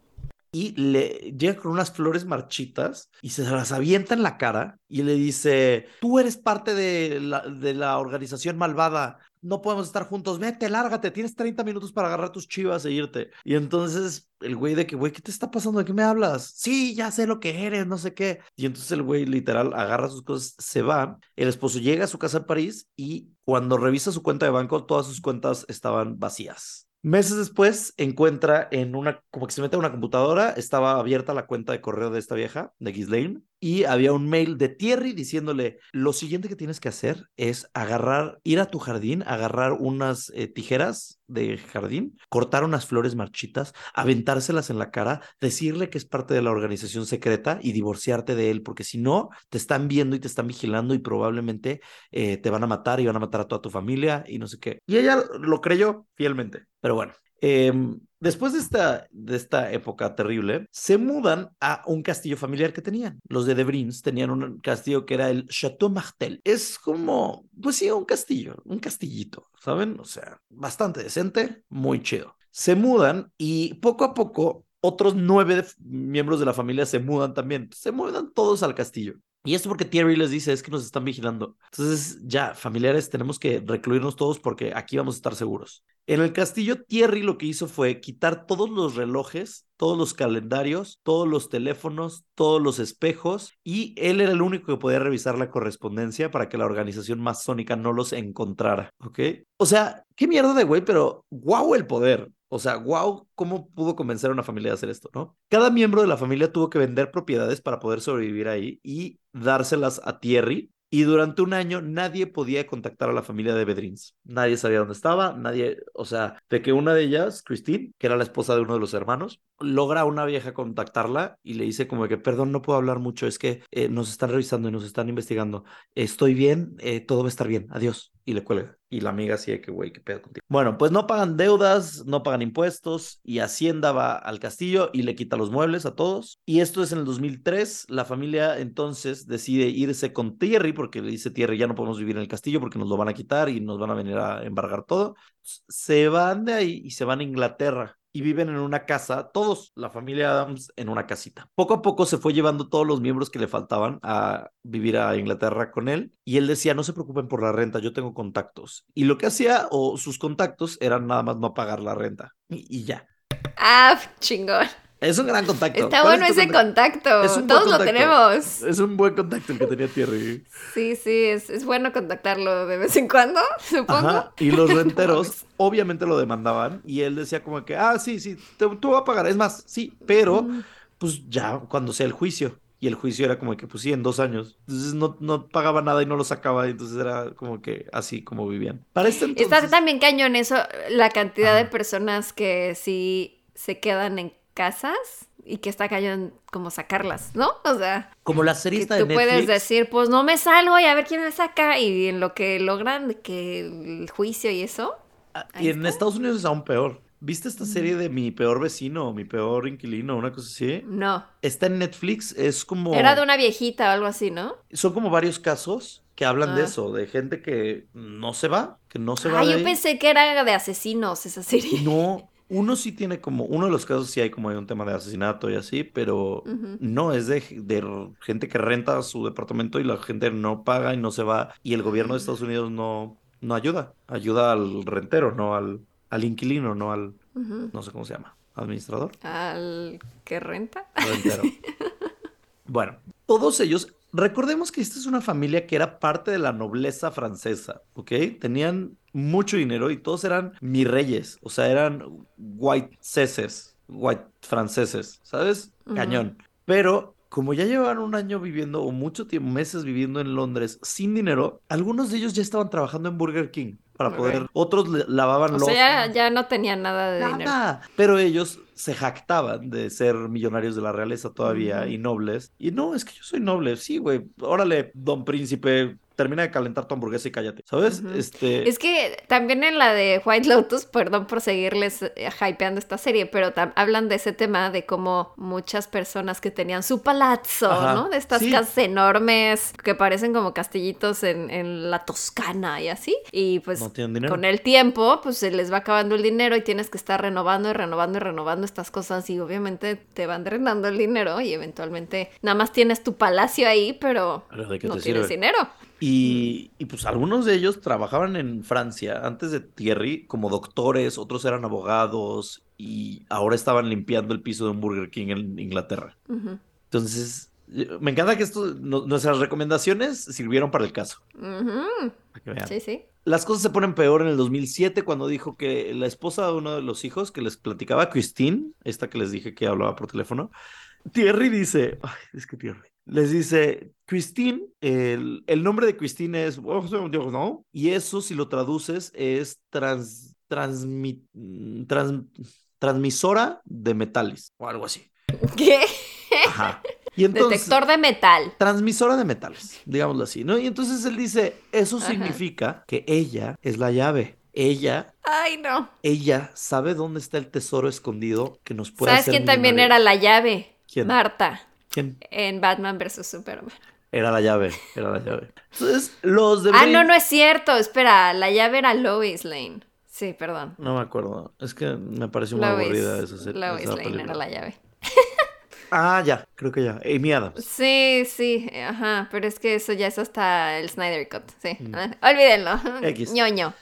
y le llega con unas flores marchitas y se las avienta en la cara y le dice: Tú eres parte de la, de la organización malvada. No podemos estar juntos. Vete, lárgate. Tienes 30 minutos para agarrar tus chivas e irte. Y entonces el güey de que, güey, ¿qué te está pasando? ¿De qué me hablas? Sí, ya sé lo que eres, no sé qué. Y entonces el güey literal agarra sus cosas, se va. El esposo llega a su casa en París y cuando revisa su cuenta de banco, todas sus cuentas estaban vacías. Meses después encuentra en una, como que se mete a una computadora, estaba abierta la cuenta de correo de esta vieja, de Ghislaine, y había un mail de Thierry diciéndole, lo siguiente que tienes que hacer es agarrar, ir a tu jardín, agarrar unas eh, tijeras de jardín, cortar unas flores marchitas, aventárselas en la cara, decirle que es parte de la organización secreta y divorciarte de él, porque si no, te están viendo y te están vigilando y probablemente eh, te van a matar y van a matar a toda tu familia y no sé qué. Y ella lo creyó fielmente. Pero bueno, em, después de esta, de esta época terrible, se mudan a un castillo familiar que tenían. Los de Debrins tenían un castillo que era el Chateau Martel. Es como, pues sí, un castillo, un castillito, ¿saben? O sea, bastante decente, muy chido. Se mudan y poco a poco otros nueve miembros de la familia se mudan también. Se mudan todos al castillo. Y esto porque Thierry les dice, es que nos están vigilando. Entonces, ya, familiares, tenemos que recluirnos todos porque aquí vamos a estar seguros. En el castillo, Thierry lo que hizo fue quitar todos los relojes, todos los calendarios, todos los teléfonos, todos los espejos, y él era el único que podía revisar la correspondencia para que la organización masónica no los encontrara, ¿ok? O sea, qué mierda de güey, pero guau el poder. O sea, wow, ¿cómo pudo convencer a una familia de hacer esto, no? Cada miembro de la familia tuvo que vender propiedades para poder sobrevivir ahí y dárselas a Thierry. Y durante un año nadie podía contactar a la familia de Bedrins. Nadie sabía dónde estaba, nadie, o sea, de que una de ellas, Christine, que era la esposa de uno de los hermanos, logra a una vieja contactarla y le dice como que, perdón, no puedo hablar mucho, es que eh, nos están revisando y nos están investigando. Estoy bien, eh, todo va a estar bien, adiós. Y le cuelga. Y la amiga así de que, güey, qué pedo contigo. Bueno, pues no pagan deudas, no pagan impuestos y Hacienda va al castillo y le quita los muebles a todos. Y esto es en el 2003. La familia entonces decide irse con Thierry porque le dice Thierry, ya no podemos vivir en el castillo porque nos lo van a quitar y nos van a venir a embargar todo. Se van de ahí y se van a Inglaterra y viven en una casa, todos, la familia Adams, en una casita. Poco a poco se fue llevando todos los miembros que le faltaban a vivir a Inglaterra con él y él decía, no se preocupen por la renta, yo tengo contactos. Y lo que hacía, o sus contactos, eran nada más no pagar la renta. Y, y ya. Ah, chingón. Es un gran contacto. Está ¿Cuál bueno es ese contacto? Es Todos lo tenemos. Es un buen contacto el que tenía Thierry. Sí, sí, es, es bueno contactarlo de vez en cuando, [laughs] supongo. Ajá. Y los [laughs] renteros obviamente lo demandaban y él decía como que, ah, sí, sí, te, tú vas a pagar. Es más, sí, pero pues ya cuando sea el juicio. y el juicio era como que, pues sí, en dos años. Entonces no, no pagaba nada y no lo sacaba, entonces era como que así como vivían. Para este entonces... Está también cañón eso, la cantidad de personas que sí se quedan en casas y que está cañón como sacarlas, ¿no? O sea, como la serie está tú de puedes Netflix. decir, pues no me salgo y a ver quién me saca y en lo que logran que el juicio y eso. Ah, Y en está. Estados Unidos es aún peor. ¿Viste esta serie de Mi Peor Vecino o Mi Peor Inquilino, una cosa así? No. Está en Netflix, es como... Era de una viejita o algo así, ¿no? Son como varios casos que hablan de Ah. eso, de gente que no se va, que no se va Ah, de yo ahí. pensé que era de asesinos esa serie. No, uno sí tiene como, uno de los casos sí hay como hay un tema de asesinato y así, pero no, es de, gente que renta su departamento y la gente no paga y no se va y el gobierno de Estados Unidos no, no ayuda, ayuda al rentero, no al, al inquilino, no al, no sé cómo se llama, administrador, Al que renta. rentero. [laughs] Bueno, todos ellos, recordemos que esta es una familia que era parte de la nobleza francesa, ¿ok? Tenían mucho dinero y todos eran mi reyes, o sea, eran white ceses, white franceses, ¿sabes? Cañón. Pero como ya llevaban un año viviendo o mucho tiempo, meses viviendo en Londres sin dinero, algunos de ellos ya estaban trabajando en Burger King para poder, otros lavaban O los sea, ya, ya no tenía nada de dinero. Nada. Pero ellos se jactaban de ser millonarios de la realeza todavía y nobles. Y no, es que yo soy noble. Sí, güey. Órale, don príncipe, termina de calentar tu hamburguesa y cállate. ¿Sabes? Este. Es que también en la de White Lotus, perdón por seguirles eh, hypeando esta serie, pero hablan de ese tema de cómo muchas personas que tenían su palazzo, Ajá, ¿no? De estas sí. casas enormes que parecen como castillitos en, en la Toscana y así. Y pues No con el tiempo, pues se les va acabando el dinero y tienes que estar renovando y renovando y renovando estas cosas y obviamente te van drenando el dinero y eventualmente nada más tienes tu palacio ahí, pero Pero ¿de qué no tienes sirve? dinero. Y, y pues algunos de ellos trabajaban en Francia antes de Thierry como doctores, otros eran abogados y ahora estaban limpiando el piso de un Burger King en Inglaterra. Ujú. Entonces, eh, me encanta que esto, no- nuestras recomendaciones sirvieron para el caso. Para. Sí, sí. Las cosas se ponen peor en el 2007 cuando dijo que la esposa de uno de los hijos que les platicaba, Christine, esta que les dije que hablaba por teléfono, Thierry dice, ay, es que Thierry, les dice, Christine, el, el nombre de Christine es, oh, ¿no? Y eso si lo traduces es trans, transmi- trans- transmisora de metales o algo así. ¿Qué? Ajá. Y entonces, Detector de metal. transmisora de metales, digámoslo así, ¿no? Y entonces él dice, eso Ajá. significa que ella es la llave. Ella, Ay, no. ella sabe dónde está el tesoro escondido que nos puede ¿Sabes hacer quién también era la llave? ¿Quién? Marta, ¿Quién? en Batman vs. Superman. Era la llave, era la llave. Entonces, los de Ah, no, no es cierto. Espera, la llave era Lois Lane. Sí, perdón. No me acuerdo, es que me pareció muy Lois, aburrida esa serie. Lois esa Lane película. era la llave. Ah, ya, creo que ya. Amy Adams. Sí, sí, ajá, pero es que eso ya es hasta el Snyder Cut, sí. Mm. Ah, Olvídenlo. [laughs] X. ñoño.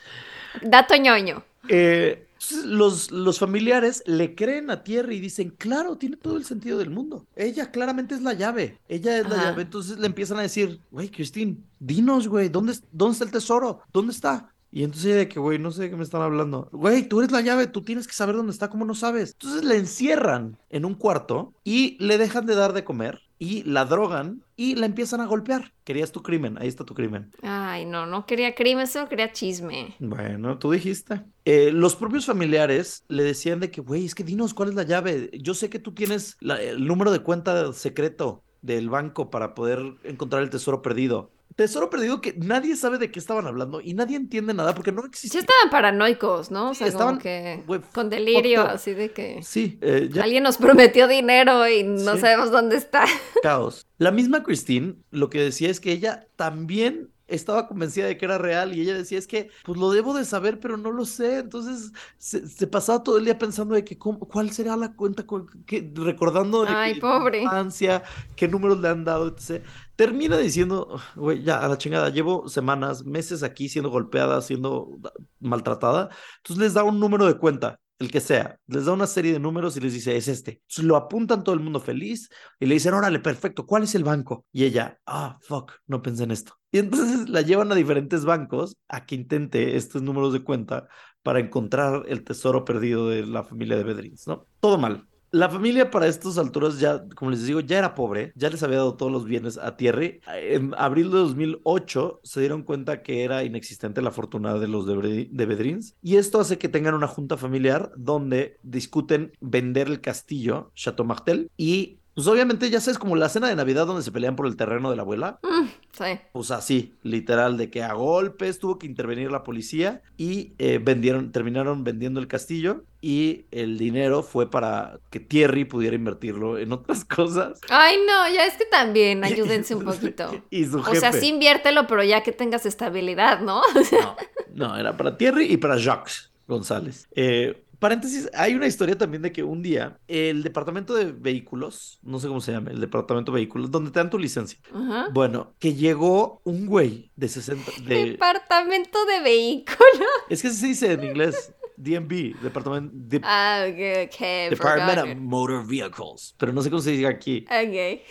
Dato ñoño. Eh, entonces, los, los familiares le creen a Thierry y dicen, claro, tiene todo el sentido del mundo. Ella claramente es la llave. Ella es la llave. Entonces le empiezan a decir, güey, Christine, dinos, güey, ¿dónde, ¿dónde está el tesoro? ¿Dónde está? Y entonces de que, güey, no sé de qué me están hablando. Güey, tú eres la llave, tú tienes que saber dónde está, ¿cómo no sabes? Entonces le encierran en un cuarto y le dejan de dar de comer y la drogan y la empiezan a golpear. Querías tu crimen, ahí está tu crimen. Ay, no, no quería crimen, solo quería chisme. Bueno, tú dijiste. Eh, los propios familiares le decían de que, güey, es que dinos cuál es la llave. Yo sé que tú tienes la- el número de cuenta secreto del banco para poder encontrar el tesoro perdido. Tesoro perdido que nadie sabe de qué estaban hablando y nadie entiende nada porque no Sí existe. estaban paranoicos, ¿no? O Sí, sea, estaban, como que con delirio, así de que Sí, eh, ya alguien nos prometió dinero y no Sí. sabemos dónde está. caos. La misma Christine lo que decía es que ella también estaba convencida de que era real y ella decía es que pues lo debo de saber pero no lo sé entonces se, se pasaba todo el día pensando de que cómo- cuál será la cuenta cu- que, recordando de Ay, que- pobre. infancia qué números le han dado etc. termina diciendo güey ya a la chingada llevo semanas meses aquí siendo golpeada siendo maltratada entonces les da un número de cuenta el que sea, les da una serie de números y les dice, es este. Lo apuntan todo el mundo feliz y le dicen, órale, perfecto, ¿cuál es el banco? Y ella, ah, fuck, no pensé en esto. Y entonces la llevan a diferentes bancos a que intente estos números de cuenta para encontrar el tesoro perdido de la familia de Bedrins, ¿no? Todo mal. La familia para estas alturas ya, como les digo, ya era pobre, ya les había dado todos los bienes a Thierry. En abril de 2008 se dieron cuenta que era inexistente la fortuna de los de, Bedrins y esto hace que tengan una junta familiar donde discuten vender el castillo Chateau Martel y pues obviamente ya sabes como la cena de Navidad donde se pelean por el terreno de la abuela. Mm, sí. Pues así, literal, de que a golpes tuvo que intervenir la policía y eh, vendieron, terminaron vendiendo el castillo y el dinero fue para que Thierry pudiera invertirlo en otras [laughs] cosas. Ay, no, ya es que también [laughs] ayúdense un poquito. y su O sea, sí inviértelo, pero ya que tengas estabilidad, ¿no? No, no, era para Thierry y para Jacques González. Eh, paréntesis, hay una historia también de que un día el departamento de vehículos, no sé cómo se llama, el departamento de vehículos, donde te dan tu licencia. Ajá. Bueno, que llegó un güey de 60, de, Departamento de vehículos. [laughs] es que así se dice en inglés, DMV, departamento, de- Ah, ok, ok. Department of. Motor Vehicles, pero no sé cómo se dice aquí, Ok.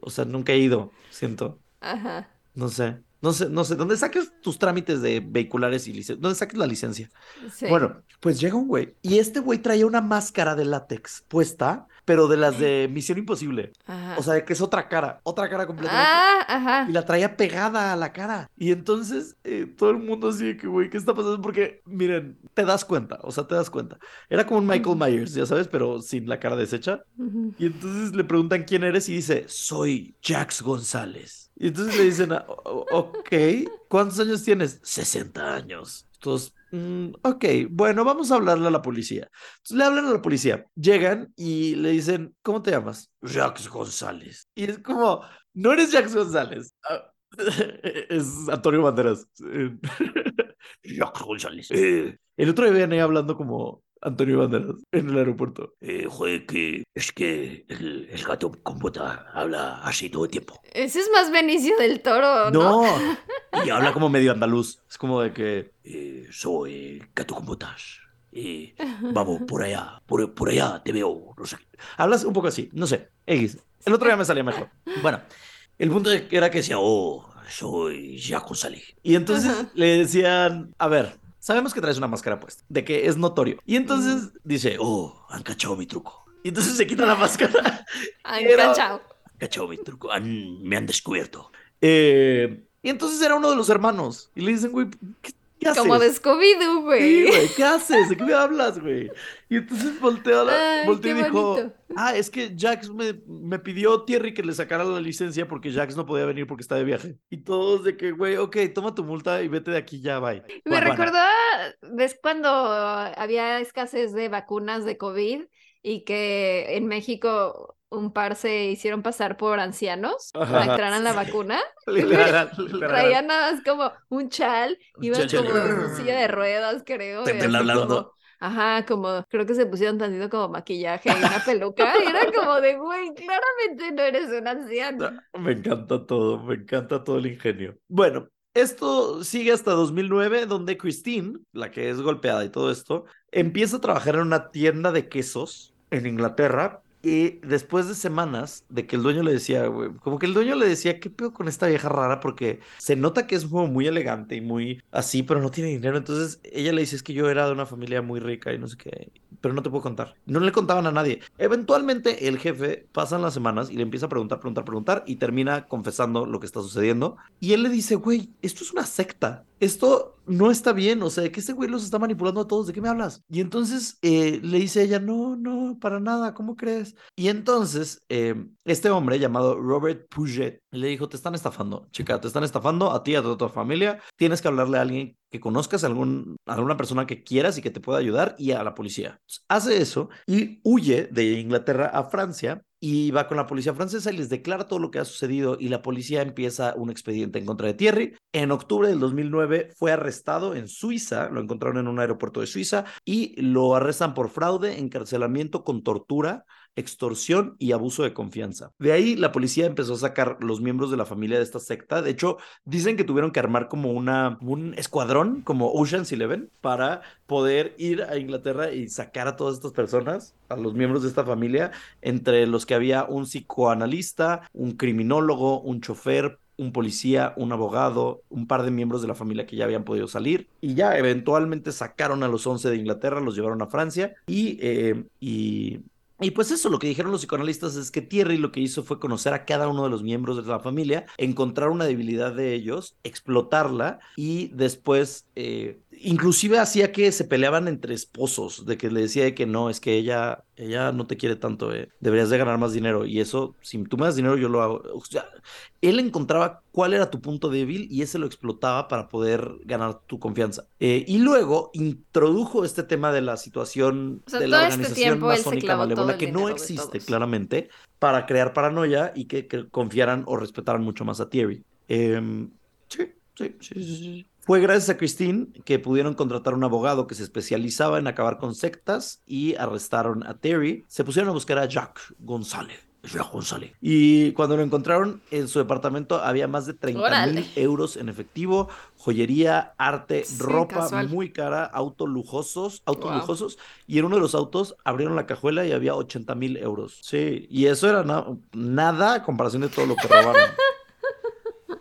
o sea, nunca he ido, siento, Ajá. no sé. No sé, no sé, ¿dónde saques tus trámites de vehiculares y licencia? ¿Dónde saques la licencia? Sí. Bueno, pues llega un güey y este güey traía una máscara de látex puesta, pero de las de Misión Imposible. Ajá. O sea, que es otra cara, otra cara completamente. ah, ajá. Y la traía pegada a la cara. Y entonces eh, todo el mundo así de que, güey, ¿qué está pasando? Porque, miren, te das cuenta, o sea, te das cuenta. Era como un Michael Myers, ya sabes, pero sin la cara deshecha. Y entonces le preguntan quién eres y dice, soy Jax González. Y entonces le dicen, "Ah, o- ok, ¿cuántos años tienes? 60 años. Entonces, "Mm, ok, bueno, vamos a hablarle a la policía. Entonces le hablan a la policía, llegan y le dicen, ¿cómo te llamas? Jax González. Y es como, no eres Jax González. Ah, [laughs] Es Antonio Banderas. [laughs] Jax González. Eh, el otro día venía hablando como Antonio Banderas en el aeropuerto. Eh, joder, que es que el, el gato con bota habla así todo el tiempo. Ese es más Benicio del Toro, ¿no? No, [laughs] y habla como medio andaluz. Es como de que eh, soy gato con botas. Y vamos, por allá, por, por allá te veo. No sé. Hablas un poco así, no sé. X. El otro día me salía mejor. Bueno, el punto era que decía, oh, soy Jaco Salí. Y entonces Ajá. le decían, a ver, sabemos que traes una máscara puesta, de que es notorio. Y entonces dice, oh, han cachado mi truco. Y entonces se quita la [laughs] máscara. Era- cachao. cachado mi truco, han- me han descubierto. Eh, y entonces era uno de los hermanos. Y le dicen, güey, ¿qué, qué haces? Como de Scooby-Doo, Sí, güey. güey, ¿qué haces? ¿De qué me hablas, güey? Y entonces volteó, la- Ay, volteó y dijo, bonito. ah, es que Jax me, me pidió Thierry que le sacara la licencia porque Jax no podía venir porque está de viaje. Y todos de que, güey, ok, toma tu multa y vete de aquí ya, bye. Me recordó, ¿ves cuando había escasez de vacunas de COVID y que en México un par se hicieron pasar por ancianos para que trajeran la vacuna? [laughs] Literal, [laughs] literal. Traían nada más como un chal, iban chal, como en una silla de ruedas, creo. Ajá, como creo que se pusieron tantito como maquillaje y una peluca. Y era como de, güey, claramente no eres un anciano. Me encanta todo, me encanta todo el ingenio. Bueno, esto sigue hasta 2009, donde Christine, la que es golpeada y todo esto, empieza a trabajar en una tienda de quesos en Inglaterra. Y después de semanas de que el dueño le decía, güey, como que el dueño le decía, ¿qué pedo con esta vieja rara? Porque se nota que es como muy elegante y muy así, pero no tiene dinero. Entonces ella le dice, es que yo era de una familia muy rica y no sé qué, pero no te puedo contar. No le contaban a nadie. Eventualmente el jefe pasan las semanas y le empieza a preguntar, preguntar, preguntar y termina confesando lo que está sucediendo. Y él le dice, güey, esto es una secta. Esto no está bien. O sea, que este güey los está manipulando a todos. ¿De qué me hablas? Y entonces eh, le dice ella, no, no, para nada. ¿Cómo crees? Y entonces eh, este hombre llamado Robert Puget le dijo, te están estafando, chica, te están estafando a ti, a toda tu familia. Tienes que hablarle a alguien que conozcas, a algún, a alguna persona que quieras y que te pueda ayudar y a la policía. Hace eso y huye de Inglaterra a Francia y va con la policía francesa y les declara todo lo que ha sucedido y la policía empieza un expediente en contra de Thierry. En octubre del 2009 fue arrestado en Suiza, lo encontraron en un aeropuerto de Suiza y lo arrestan por fraude, encarcelamiento con tortura, extorsión y abuso de confianza. De ahí la policía empezó a sacar los miembros de la familia de esta secta. De hecho, dicen que tuvieron que armar como una, un escuadrón, como Ocean's Eleven, para poder ir a Inglaterra y sacar a todas estas personas, a los miembros de esta familia, entre los que había un psicoanalista, un criminólogo, un chofer, un policía, un abogado, un par de miembros de la familia que ya habían podido salir y ya eventualmente sacaron a los 11 de Inglaterra, los llevaron a Francia y, eh, y Y pues eso, lo que dijeron los psicoanalistas es que Thierry lo que hizo fue conocer a cada uno de los miembros de la familia, encontrar una debilidad de ellos, explotarla y después, eh, inclusive hacía que se peleaban entre esposos, de que le decía que no, es que ella, ella no te quiere tanto, eh, deberías de ganar más dinero. Y eso, si tú me das dinero, yo lo hago. O sea, él encontraba cuál era tu punto débil y ese lo explotaba para poder ganar tu confianza. Eh, y luego introdujo este tema de la situación O sea, de la este organización tiempo malévola el que no existe claramente para crear paranoia y que, que confiaran o respetaran mucho más a Thierry. Sí, sí, sí, sí, sí. Fue gracias a Christine que pudieron contratar un abogado que se especializaba en acabar con sectas y arrestaron a Terry. Se pusieron a buscar a Jack González. Jack González. Y cuando lo encontraron en su departamento había más de 30 Órale. mil euros en efectivo, joyería, arte, Sí, ropa casual. muy cara, autos lujosos, autos Wow. lujosos. Y en uno de los autos abrieron la cajuela y había 80 mil euros. Sí, y eso era na- nada a comparación de todo lo que robaron. [laughs]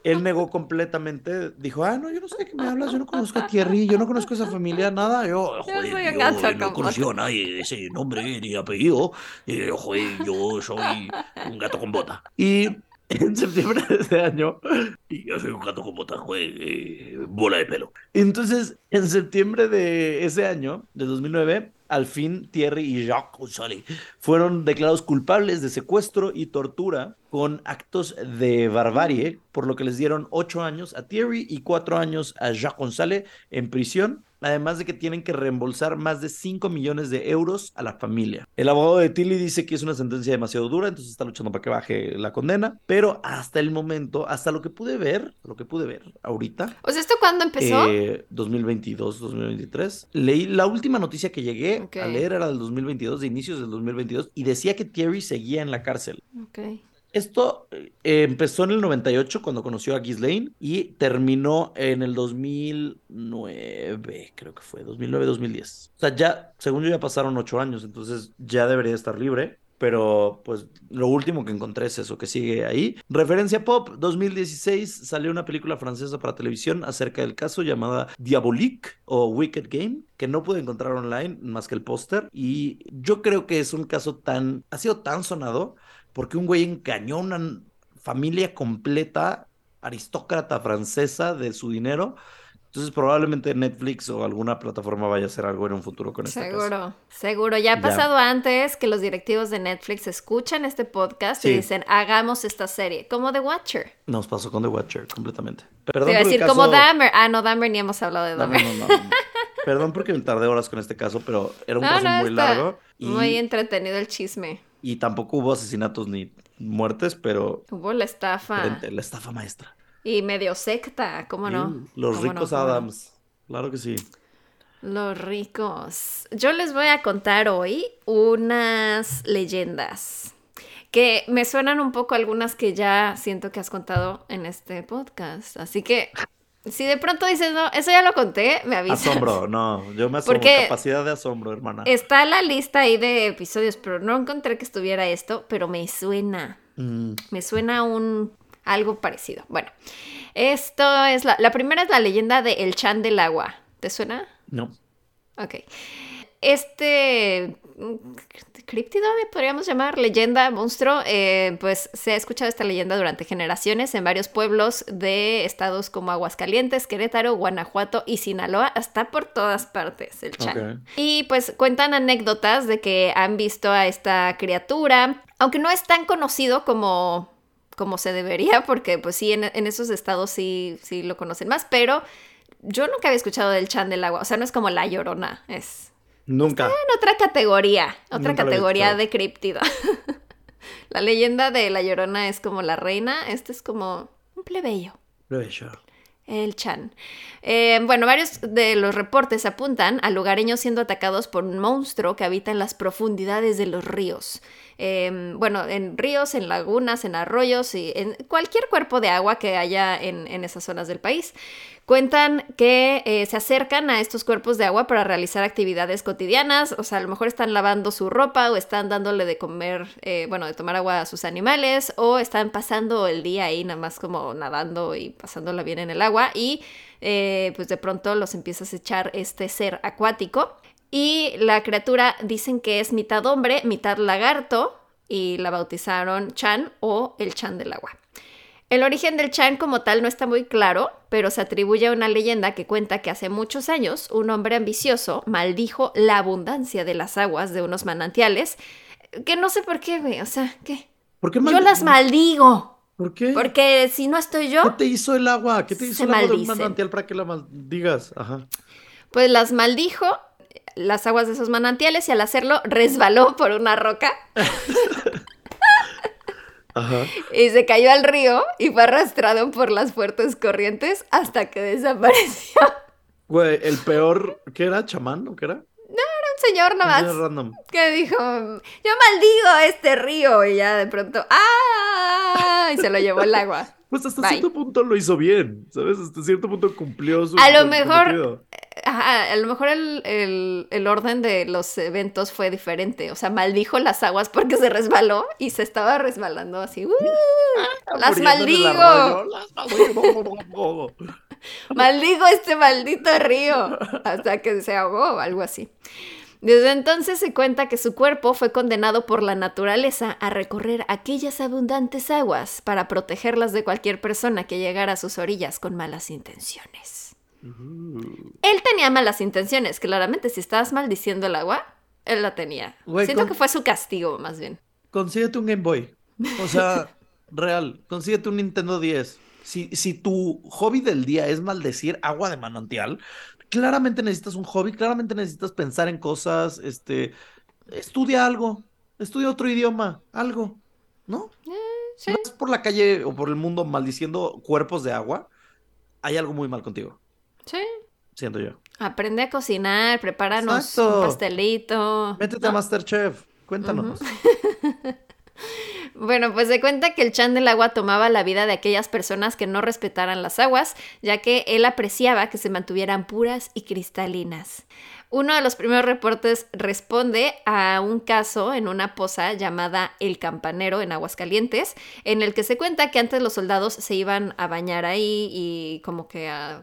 Él negó completamente, dijo, ah, no, yo no sé de qué me hablas, yo no conozco a Thierry, yo no conozco a esa familia, nada, yo, joder, un yo, gato no con conocí a botas". nadie de ese nombre ni apellido, eh, joder, yo soy un gato con bota. Y [laughs] en septiembre de ese año, y yo soy un bota, joder, eh, bola de pelo. Entonces, en septiembre de ese año, de 2009, al fin Thierry y Jacques González fueron declarados culpables de secuestro y tortura con actos de barbarie, por lo que les dieron ocho años a Thierry y cuatro años a Jacques González en prisión, además de que tienen que reembolsar más de 5 millones de euros a la familia. El abogado de Tilly dice que es una sentencia demasiado dura, entonces está luchando para que baje la condena, pero hasta el momento, hasta lo que pude ver, lo que pude ver ahorita, O sea, ¿esto cuándo empezó? eh, 2022, 2023. Leí la última noticia que llegué a leer era del 2022, de inicios del 2022, y decía que Thierry seguía en la cárcel. Ok. Esto eh, empezó en el 98 cuando conoció a Ghislaine y terminó en el 2009, creo que fue, 2009-2010. O sea, ya, según yo, ya pasaron ocho años, entonces ya debería estar libre. Pero pues lo último que encontré es eso, que sigue ahí. Referencia pop, 2016 salió una película francesa para televisión acerca del caso llamada Diabolique o Wicked Game, que no pude encontrar online más que el póster. Y yo creo que es un caso tan, ha sido tan sonado porque un güey engañó a una familia completa, aristócrata francesa de su dinero. Entonces probablemente Netflix o alguna plataforma vaya a hacer algo en un futuro con casa. Seguro, seguro. Ya ha Ya. pasado antes que los directivos de Netflix escuchan este podcast y dicen, hagamos esta serie, como The Watcher. Nos pasó con The Watcher completamente. Te Perdón iba a decir, como caso- Dahmer. Ah, no, Dahmer ni hemos hablado de No, no, Dahmer. no, no. Perdón porque me tardé horas con este caso, pero era un caso muy largo y, Muy entretenido el chisme. Y tampoco hubo asesinatos ni muertes, pero Hubo la estafa. frente- la estafa maestra. Y medio secta, ¿cómo no? Sí, Los ricos. Adams. Claro que sí. Los ricos. Yo les voy a contar hoy unas leyendas que me suenan un poco algunas que ya siento que has contado en este podcast. Así que si de pronto dices, no, eso ya lo conté, me avisas. Asombro, [laughs] no, yo me asombro. Porque- Capacidad de asombro, hermana. Está la lista ahí de episodios, pero no encontré que estuviera esto, pero me suena. Mm, Me suena un algo parecido. Bueno, esto es la, la primera es la leyenda de El Chan del Agua. ¿Te suena? no. Ok. Este críptido, podríamos llamar, leyenda, monstruo, eh, pues se ha escuchado esta leyenda durante generaciones en varios pueblos de estados como Aguascalientes, Querétaro, Guanajuato y Sinaloa, hasta por todas partes, el Chan. Y pues cuentan anécdotas de que han visto a esta criatura, aunque no es tan conocido como, como se debería, [laughs] porque pues sí, en, en esos estados sí, sí lo conocen más, pero yo nunca había escuchado del Chan del agua, o sea, no es como la llorona, es Nunca. en otra categoría, otra Nunca categoría de críptido. [laughs] la leyenda de la llorona es como la reina, este es como un plebeyo. Bello. El Chan. Eh, bueno, varios de los reportes apuntan a lugareños siendo atacados por un monstruo que habita en las profundidades de los ríos. Eh, bueno, en ríos, en lagunas, en arroyos y en cualquier cuerpo de agua que haya en, esas zonas del país. Cuentan que eh, se acercan a estos cuerpos de agua para realizar actividades cotidianas, o sea, a lo mejor están lavando su ropa o están dándole de comer, bueno, de tomar agua a sus animales o están pasando el día ahí nada más como nadando y pasándola bien en el agua y eh, pues de pronto los empiezas a echar este ser acuático. Y la criatura dicen que es mitad hombre, mitad lagarto, y la bautizaron Chan o el Chan del agua. El origen del Chan como tal no está muy claro, pero se atribuye a una leyenda que cuenta que hace muchos años un hombre ambicioso maldijo la abundancia de las aguas de unos manantiales, que no sé por qué, güey, o sea, ¿qué? ¿Por qué Yo las maldigo, ¿Por qué? porque si no estoy yo, ¿Qué te hizo el agua? ¿Qué te hizo el agua de un manantial para que la maldigas? Ajá. pues las maldijo las aguas de esos manantiales y al hacerlo resbaló por una roca [laughs] Ajá. y se cayó al río y fue arrastrado por las fuertes corrientes hasta que desapareció. Güey, el peor, ¿qué era? ¿Chamán o qué era? Señor Un nada señor más random. que dijo, yo maldigo a este río y ya de pronto, ¡ah! Y se lo llevó el agua. [laughs] Pues hasta Bye. cierto punto lo hizo bien, ¿sabes? Hasta cierto punto cumplió su A lo mejor-. Ajá, a lo mejor el, el- el orden de los eventos fue diferente. O sea, maldijo las aguas porque se resbaló y se estaba resbalando así. ¡uh! ¡Las en el maldigo! ¡Las [laughs] maldigo! Maldigo este maldito río hasta que se ahogó o algo así. Desde entonces se cuenta que su cuerpo fue condenado por la naturaleza a recorrer aquellas abundantes aguas para protegerlas de cualquier persona que llegara a sus orillas con malas intenciones. Él tenía malas intenciones, claramente si estabas maldiciendo el agua, él la tenía. Güey, Siento con- que fue su castigo, más bien. Consíguete un Game Boy. O sea, [laughs] real, consíguete un Nintendo 10. Si, si tu hobby del día es maldecir agua de manantial, claramente necesitas un hobby, claramente necesitas pensar en cosas, este, estudia algo, estudia otro idioma, algo, ¿no? sí. Si vas por la calle o por el mundo maldiciendo cuerpos de agua, hay algo muy mal contigo, Sí. siento yo. Aprende a cocinar, prepáranos Exacto. un pastelito. Métete a ¿no? Masterchef, cuéntanos. [laughs] Bueno, pues se cuenta que el Chan del agua tomaba la vida de aquellas personas que no respetaran las aguas, ya que él apreciaba que se mantuvieran puras y cristalinas. Uno de los primeros reportes responde a un caso en una poza llamada El Campanero en Aguascalientes, en el que se cuenta que antes los soldados se iban a bañar ahí y como que a,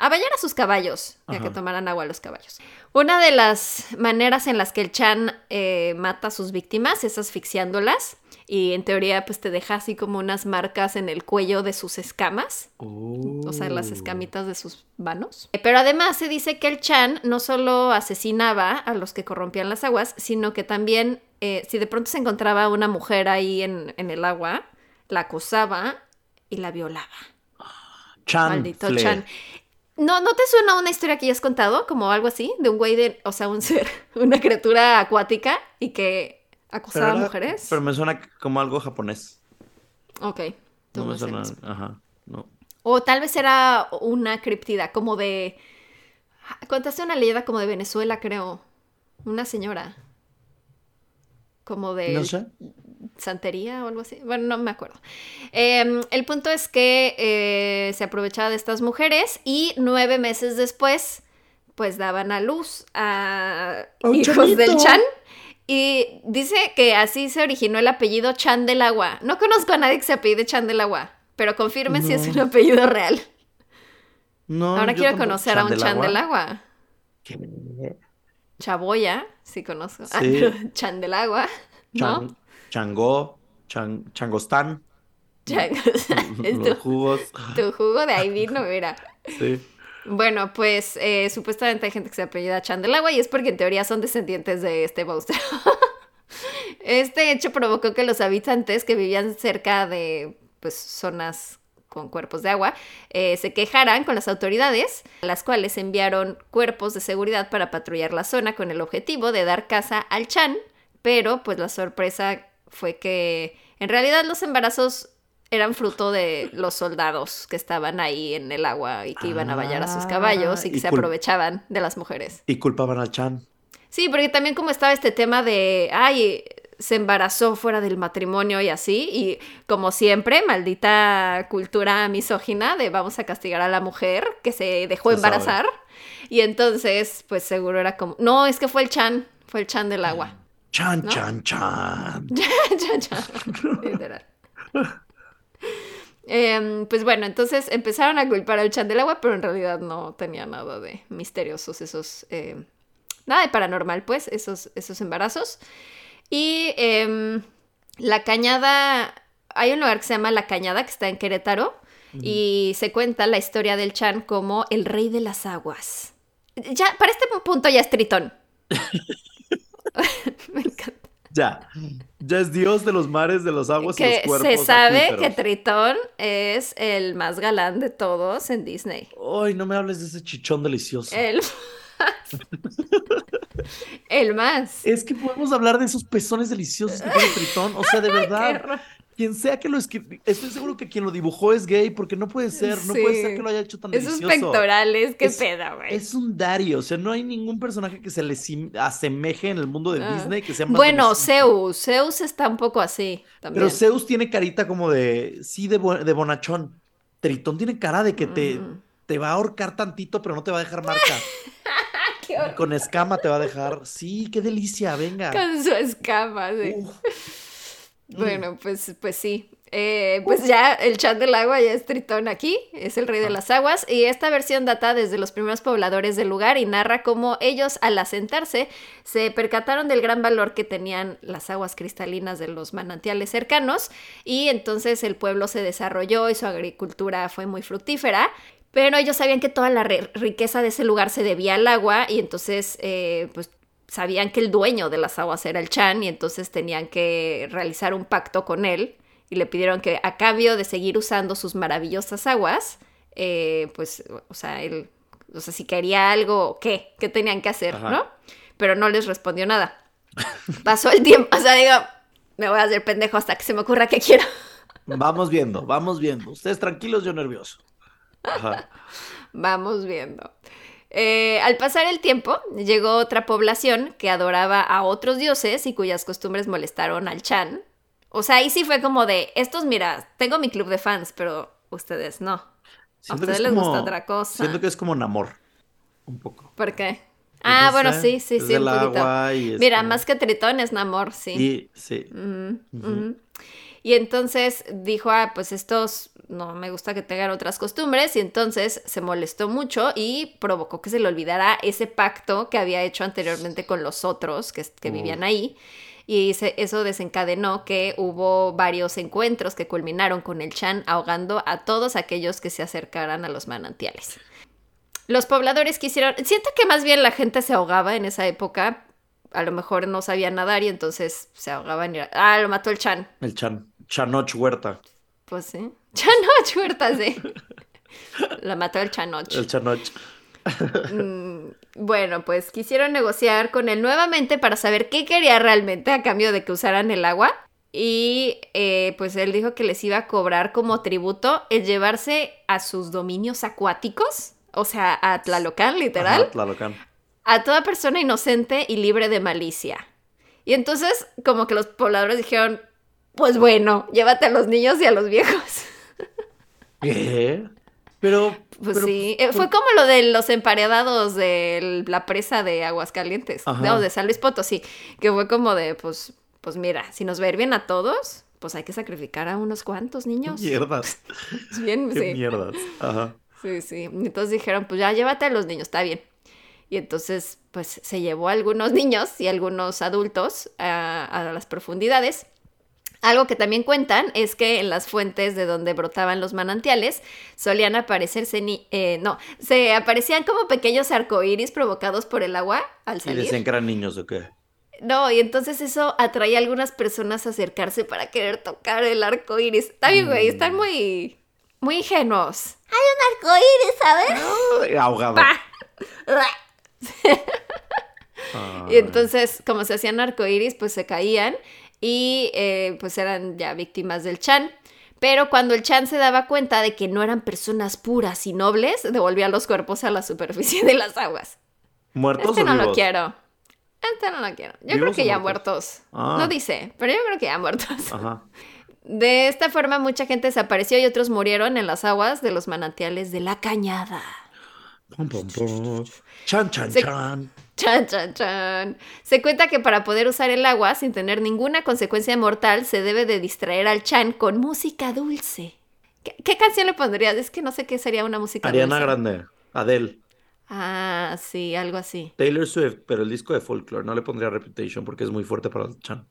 a bañar a sus caballos, ya que tomaran agua a los caballos. Una de las maneras en las que el Chan eh, mata a sus víctimas es asfixiándolas y en teoría pues te deja así como unas marcas en el cuello de sus escamas. O sea, las Oh. escamitas de sus vanos. Eh, Pero además se dice que el Chan no solo asesinaba a los que corrompían las aguas, sino que también, eh, si de pronto se encontraba una mujer ahí en, en el agua, la acosaba y la violaba. Chan, Maldito. Chan. ¿No, ¿No te suena una historia que ya has contado? Como algo así, de un güey de, o sea, un [laughs] ser, una criatura acuática y que Pero acosaba a mujeres. Pero me suena como algo japonés. Ok. No me suena. Ajá. No. O tal vez era una criptida, como de. Contaste una leyenda como de Venezuela, creo. Una señora. Como de No sé. Santería o algo así. Bueno, no me acuerdo. Eh, el punto es que eh, se aprovechaba de estas mujeres y nueve meses después, pues daban a luz a hijos del Chan. Y dice que así se originó el apellido Chan del Agua. No conozco a nadie que se apellide Chan del Agua, pero confirme si es un apellido real. No, Ahora quiero conocer a un Chan del Agua. ¿Qué? Chaboya, sí conozco. Sí. [laughs] Chan del Agua, ¿no? Chan- Changó, chan- changostán, Chan- es los jugos. tu jugo de ahí vino, [laughs] mira. Sí. Bueno, pues eh, supuestamente hay gente que se apellida Chan del Agua y es porque en teoría son descendientes de este monstruo. [laughs] Este hecho provocó que los habitantes que vivían cerca de pues, zonas con cuerpos de agua eh, se quejaran con las autoridades, las cuales enviaron cuerpos de seguridad para patrullar la zona con el objetivo de dar caza al Chan, pero pues la sorpresa fue que en realidad los embarazos eran fruto de los soldados que estaban ahí en el agua y que iban a bañar a sus caballos y que Ah, y se aprovechaban de las mujeres. Y culpaban al Chan. Sí, porque también como estaba este tema de, ay, se embarazó fuera del matrimonio y así, y como siempre, maldita cultura misógina de vamos a castigar a la mujer que se dejó Se embarazar. Y entonces, pues seguro era como, no, es que fue el chan, fue el chan del agua. Chan, ¿No? chan, [laughs] chan. Chan, chan, literal. Em, pues bueno, entonces empezaron a culpar al chan del agua, pero en realidad no tenía nada de misteriosos esos eh, nada de paranormal, pues, esos, esos embarazos. Y em, la cañada, hay un lugar que se llama La Cañada, que está en Querétaro, y se cuenta la historia del Chan como el rey de las aguas. Ya, para este punto ya es Tritón. [laughs] [laughs] Me encanta. Ya, ya es dios de los mares, de los aguas y Que los cuerpos se sabe que. Tritón es el más galán de todos en Disney. Ay, no me hables de ese chichón delicioso. El más. el más. Es que podemos hablar de esos pezones deliciosos que tiene [laughs] Tritón. O sea, de verdad. Quien sea que lo escribió, estoy seguro que quien lo dibujó es gay, porque no puede ser, no Sí. puede ser que lo haya hecho tan Esos delicioso. pectorales, qué Es- pedo, güey. Es un Dario, o sea, no hay ningún personaje que se le asemeje en el mundo de Ah. Disney que sea más Bueno. Zeus. Zeus está un poco así también. Pero Zeus tiene carita como de, sí, de, de bonachón. Tritón tiene cara de que te, Mm. te va a ahorcar tantito, pero no te va a dejar marca. [laughs] Con escama te va a dejar. Sí, qué delicia, venga. Con su escama, sí. Uf. Bueno, pues, pues sí. Eh, pues ya el chat del agua ya es Tritón aquí, es el rey de las aguas, y esta versión data desde los primeros pobladores del lugar y narra cómo ellos al asentarse se percataron del gran valor que tenían las aguas cristalinas de los manantiales cercanos y entonces el pueblo se desarrolló y su agricultura fue muy fructífera. Pero ellos sabían que toda la riqueza de ese lugar se debía al agua y entonces eh, pues sabían que el dueño de las aguas era el Chan y entonces tenían que realizar un pacto con él y le pidieron que a cambio de seguir usando sus maravillosas aguas, eh, pues, o sea, él, o sea, si quería algo, ¿qué? ¿Qué tenían que hacer, Ajá. no? Pero no les respondió nada. Pasó el tiempo, [laughs] o sea, digo, me voy a hacer pendejo hasta que se me ocurra que quiero. Vamos viendo, vamos viendo. Ustedes tranquilos, yo nervioso. Ajá. [laughs] Vamos viendo. Eh, al pasar el tiempo, llegó otra población que adoraba a otros dioses y cuyas costumbres molestaron al Chan. O sea, ahí sí fue como de, estos, mira, tengo mi club de fans, pero ustedes no. Siento ustedes les gusta como- otra cosa. Siento que es como Namor. Un poco. ¿Por qué? Pues Ah, no bueno, sé, sí, sí, sí, un agua y es Mira, como- más que Tritón es Namor, sí. Sí. Ujú. Y entonces dijo, ah, pues estos no me gusta que tengan otras costumbres y entonces se molestó mucho y provocó que se le olvidara ese pacto que había hecho anteriormente con los otros que, que Uf. vivían ahí. Y se- eso desencadenó que hubo varios encuentros que culminaron con el Chan ahogando a todos aquellos que se acercaran a los manantiales. Los pobladores quisieron, siento que más bien la gente se ahogaba en esa época, a lo mejor no sabía nadar y entonces se ahogaban y, ah, lo mató el Chan. El Chan. Chanoch Huerta. Pues sí. Chanoch, huerta, sí. Lo mató el Chanoch. El Chanoch. Mm, bueno, pues quisieron negociar con él nuevamente para saber qué quería realmente a cambio de que usaran el agua. Y eh, pues él dijo que les iba a cobrar como tributo el llevarse a sus dominios acuáticos, o sea, a Tlalocan, literal, Ajá, Tlalocan. a toda persona inocente y libre de malicia. Y entonces, como que los pobladores dijeron, pues bueno, llévate a los niños y a los viejos. [laughs] ¿Qué? Pero. Pues pero, sí, eh, fue como lo de los emparedados de la presa de Aguascalientes, Ajá. no, de San Luis Potosí, que fue como de, pues, pues mira, si nos va a ir bien a todos, pues hay que sacrificar a unos cuantos niños. Mierdas. [laughs] Bien, Qué sí. mierdas. Ajá. Sí, sí. Entonces dijeron, pues ya llévate a los niños, está bien. Y entonces, pues se llevó a algunos [laughs] niños y algunos adultos a, a las profundidades. Algo que también cuentan es que en las fuentes de donde brotaban los manantiales solían aparecerse, ni eh, no, se aparecían como pequeños arcoíris provocados por el agua al Y salir. decían que eran niños o qué. No, y entonces eso atraía a algunas personas a acercarse para querer tocar el arco iris. Está bien, güey, están Mm. muy, muy ingenuos. Hay un arco iris, ¿sabes? Ahogado. [laughs] [laughs] Y entonces, como se hacían arcoíris, pues se caían y eh, pues eran ya víctimas del Chan. Pero cuando el Chan se daba cuenta de que no eran personas puras y nobles, devolvía los cuerpos a la superficie de las aguas. ¿Muertos Este o no lo quiero. Este no lo quiero. Yo creo ¿Vivos que ya muertos? muertos. Ah. No dice, pero yo creo que ya muertos. Ajá. De esta forma, mucha gente desapareció y otros murieron en las aguas de los manantiales de la cañada. Pum, pum, pum. Chan, chan, Se- chan. Chan, chan, chan. Se cuenta que para poder usar el agua sin tener ninguna consecuencia mortal, se debe de distraer al Chan con música dulce. ¿Qué, qué canción le pondrías? Es que no sé qué sería una música Ariana dulce. Grande. Adele. Ah, sí, algo así. Taylor Swift, pero el disco de Folklore. No le pondría Reputation porque es muy fuerte para el Chan.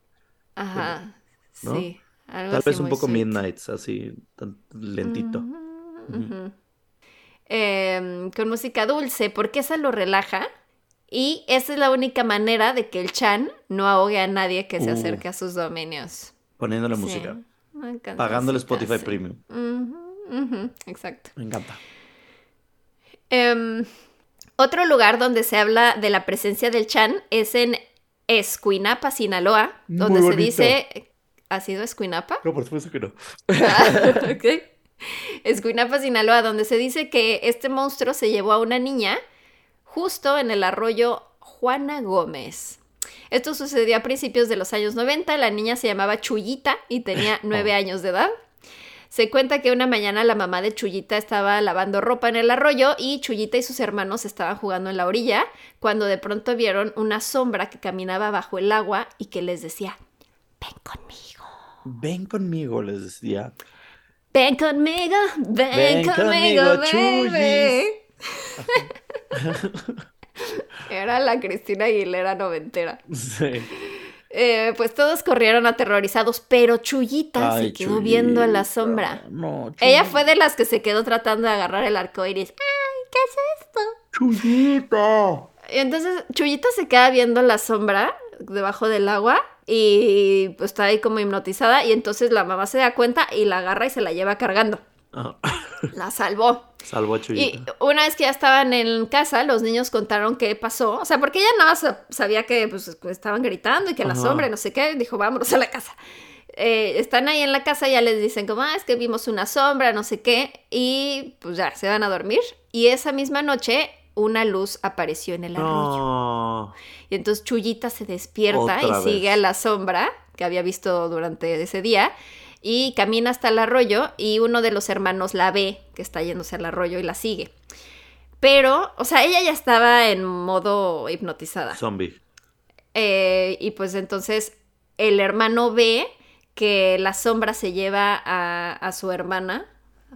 Ajá, ¿no? sí. Algo Tal así vez un poco sweet. Midnights, así, tan lentito. Em, con música dulce, porque esa lo relaja. Y esa es la única manera de que el Chan no ahogue a nadie que se Uh. acerque a sus dominios. Poniéndole Sí, música. Pagándole Spotify así. Premium. Ujú, ujú, exacto. Me encanta. Em, otro lugar donde se habla de la presencia del Chan es en Escuinapa, Sinaloa, donde se dice... ¿Ha sido Escuinapa? No, por supuesto que no. [laughs] Ok. Escuinapa, Sinaloa, donde se dice que este monstruo se llevó a una niña justo en el arroyo Juana Gómez. Esto sucedió a principios de los años 90. La niña se llamaba Chuyita y tenía [laughs] nueve años de edad. Se cuenta que una mañana la mamá de Chuyita estaba lavando ropa en el arroyo y Chuyita y sus hermanos estaban jugando en la orilla cuando de pronto vieron una sombra que caminaba bajo el agua y que les decía, ven conmigo. Ven conmigo, les decía. Ven conmigo, ven, Ven conmigo, conmigo, baby. [laughs] Era la Cristina Aguilera noventera. Sí. Eh, pues todos corrieron aterrorizados, pero Chuyita Ay, se quedó viendo a la sombra. No, Ella fue de las que se quedó tratando de agarrar el arco iris. ¡Ay, qué es esto! Chuyita. Y entonces Chuyita se queda viendo la sombra debajo del agua y pues está ahí como hipnotizada y entonces la mamá se da cuenta y la agarra y se la lleva cargando. Ah, [laughs] La salvó. Salvó a Y Chuyita. una vez que ya estaban en casa, los niños contaron qué pasó. O sea, porque ella nada más sabía que pues, estaban gritando y que la Ajá. sombra y no sé qué. Dijo, vámonos a la casa. Eh, están ahí en la casa y ya les dicen como, ah, es que vimos una sombra, no sé qué. Y pues ya, se van a dormir. Y esa misma noche una luz apareció en el arroyo. Y entonces Chuyita se despierta Otra y sigue a la sombra que había visto durante ese día y camina hasta el arroyo y uno de los hermanos la ve que está yéndose al arroyo y la sigue. Pero, o sea, ella ya estaba en modo hipnotizada. Zombie. Eh, y pues entonces el hermano ve que la sombra se lleva a, a su hermana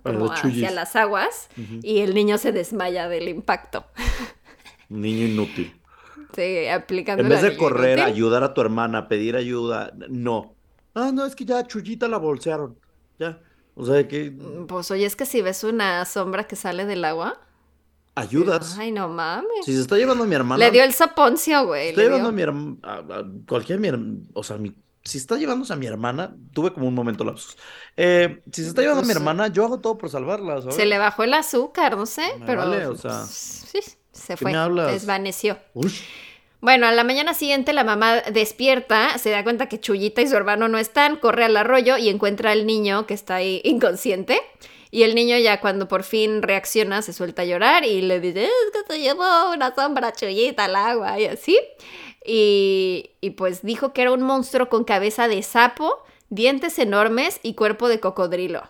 como hacia las aguas y el niño se desmaya del impacto. [laughs] Niño inútil. Sí, aplicando En vez de correr, inútil. ayudar a tu hermana, pedir ayuda, no. Ah, no, es que ya a Chuyita la bolsearon. Ya. O sea, que Pues oye, es que si ves una sombra que sale del agua. ayudas. Ay, no mames. Si se está llevando a mi hermana. Le dio el soponcio, güey. Estoy le llevando dio. a mi hermana. Cualquier mi O sea, mi- si está llevándose a mi hermana, tuve como un momento lapsus. Eh, si se está llevando a mi Pues, hermana, yo hago todo por salvarla, ¿sabes? Se le bajó el azúcar, no sé, Me pero. vale, o sea, Sí, se ¿qué fue. me hablas? Desvaneció. Ush. Bueno, a la mañana siguiente la mamá despierta, se da cuenta que Chuyita y su hermano no están, corre al arroyo y encuentra al niño que está ahí [laughs] inconsciente. Y el niño ya cuando por fin reacciona se suelta a llorar y le dice, es que se llevó una sombra Chuyita al agua y así. Y, y pues dijo que era un monstruo con cabeza de sapo, dientes enormes y cuerpo de cocodrilo.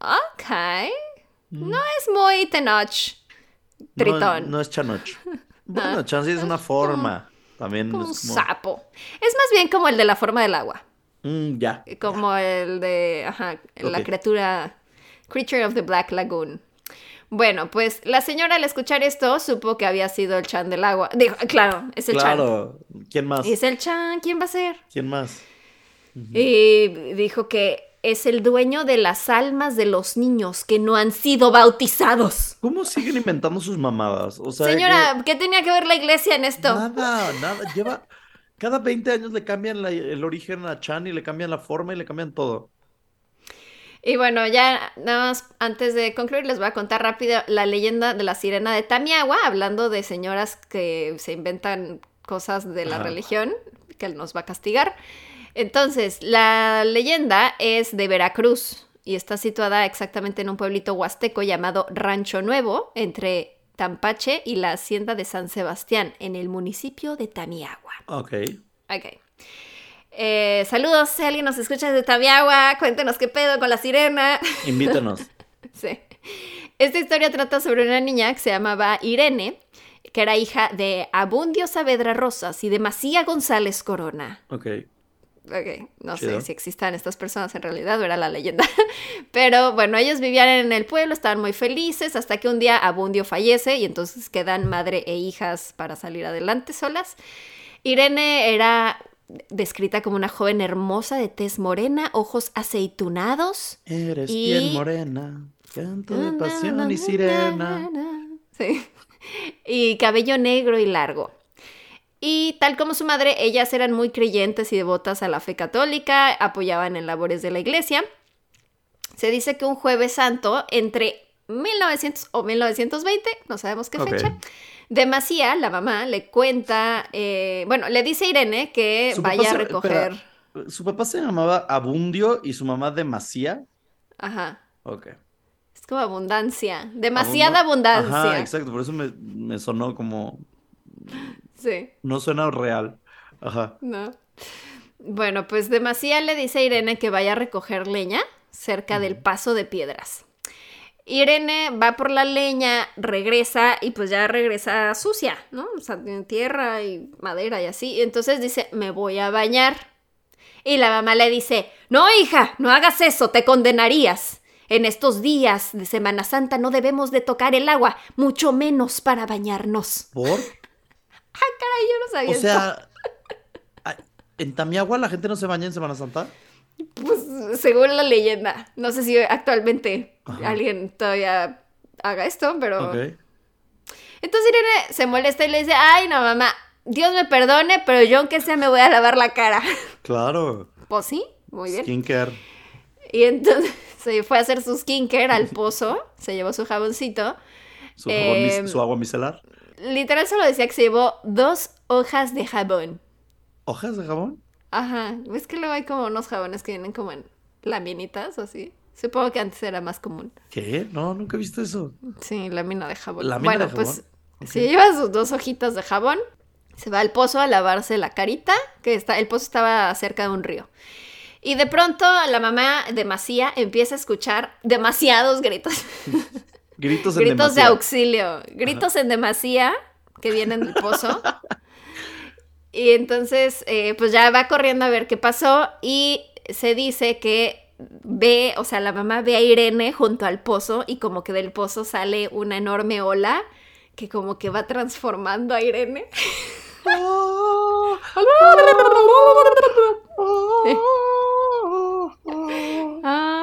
Ok. No es muy tenoch. Tritón. No, no es chanoch. [laughs] Bueno, chance es una forma. También como un es como. sapo. Es más bien como el de la forma del agua. Mm, ya. Como el de, ajá, la criatura, Creature of the Black Lagoon. Bueno, pues la señora al escuchar esto supo que había sido el Chan del agua. Dijo, claro, es el Chan. Claro. ¿Quién más? Es el Chan, ¿quién va a ser? ¿Quién más? Y dijo que es el dueño de las almas de los niños que no han sido bautizados. ¿Cómo siguen inventando sus mamadas? O sea, Señora, ¿qué tenía que ver la iglesia en esto? Nada, nada. Lleva. Cada 20 años le cambian la- el origen a Chan y le cambian la forma y le cambian todo. Y bueno, ya nada más antes de concluir les voy a contar rápido la leyenda de la sirena de Tamiagua, hablando de señoras que se inventan cosas de la religión que nos va a castigar. Entonces, la leyenda es de Veracruz y está situada exactamente en un pueblito huasteco llamado Rancho Nuevo, entre Tampache y la hacienda de San Sebastián, en el municipio de Tamiagua. Ok. Ok. Eh, saludos, si alguien nos escucha desde Tamiagua, cuéntenos qué pedo con la sirena. [laughs] Invítanos. Sí. Esta historia trata sobre una niña que se llamaba Irene, que era hija de Abundio Saavedra Rosas y de Macía González Corona. Ok. Ok, no Chido. sé si existan estas personas en realidad o era la leyenda. [laughs] Pero bueno, ellos vivían en el pueblo, estaban muy felices hasta que un día Abundio fallece y entonces quedan madre e hijas para salir adelante solas. Irene era descrita como una joven hermosa de tez morena, ojos aceitunados. Eres Y- piel morena, canto de pasión y sirena. Sí. [laughs] Y cabello negro y largo. Y tal como su madre, ellas eran muy creyentes y devotas a la fe católica, apoyaban en labores de la iglesia. Se dice que un jueves santo, entre 1900 o 1920, no sabemos qué fecha, Demasía, la mamá, le cuenta, eh, bueno, le dice a Irene que vaya a recoger. espera, Su papá se llamaba Abundio y su mamá Demasía. Ajá. Ok. Es como abundancia. Demasiada Abunda- abundancia. Ajá, exacto. Por eso me, me sonó como. Sí. No suena real. Ajá. No. Bueno, pues Demasía le dice a Irene que vaya a recoger leña cerca del paso de piedras. Irene va por la leña, regresa y pues ya regresa sucia, ¿no? O sea, tiene tierra y madera y así. Entonces dice, me voy a bañar. Y la mamá le dice, no, hija, no hagas eso, te condenarías. En estos días de Semana Santa no debemos de tocar el agua, mucho menos para bañarnos. ¿Por? [laughs] Ay, yo no sabía O sea. ¿En Tamiagua la gente no se baña en Semana Santa? Pues según la leyenda. No sé si actualmente Ajá. alguien todavía haga esto, pero. Ok. Entonces Irene se molesta y le dice: Ay, no, mamá, Dios me perdone, pero yo aunque sea me voy a lavar la cara. [laughs] Claro. Pues sí, muy bien. Skincare. Y entonces [laughs] se fue a hacer su skincare al pozo, se llevó su jaboncito. Su, jabón mis- Em, su agua micelar. Literal solo decía que se llevó dos hojas de jabón. ¿Hojas de jabón? Ajá, es que luego hay como unos jabones que vienen como en laminitas, así. Supongo que antes era más común. ¿Qué? No, nunca he visto eso. Sí, lámina de jabón. ¿Lámina bueno, de pues jabón? Ok. si lleva sus dos hojitas de jabón, se va al pozo a lavarse la carita, que está, el pozo estaba cerca de un río. Y de pronto la mamá de Macía empieza a escuchar demasiados gritos. [laughs] Gritos en gritos de auxilio. Gritos en demasía que vienen del pozo. [laughs] y entonces, eh, pues ya va corriendo a ver qué pasó y se dice que ve, o sea, la mamá ve a Irene junto al pozo y como que del pozo sale una enorme ola que como que va transformando a Irene. [laughs] [laughs] Ah.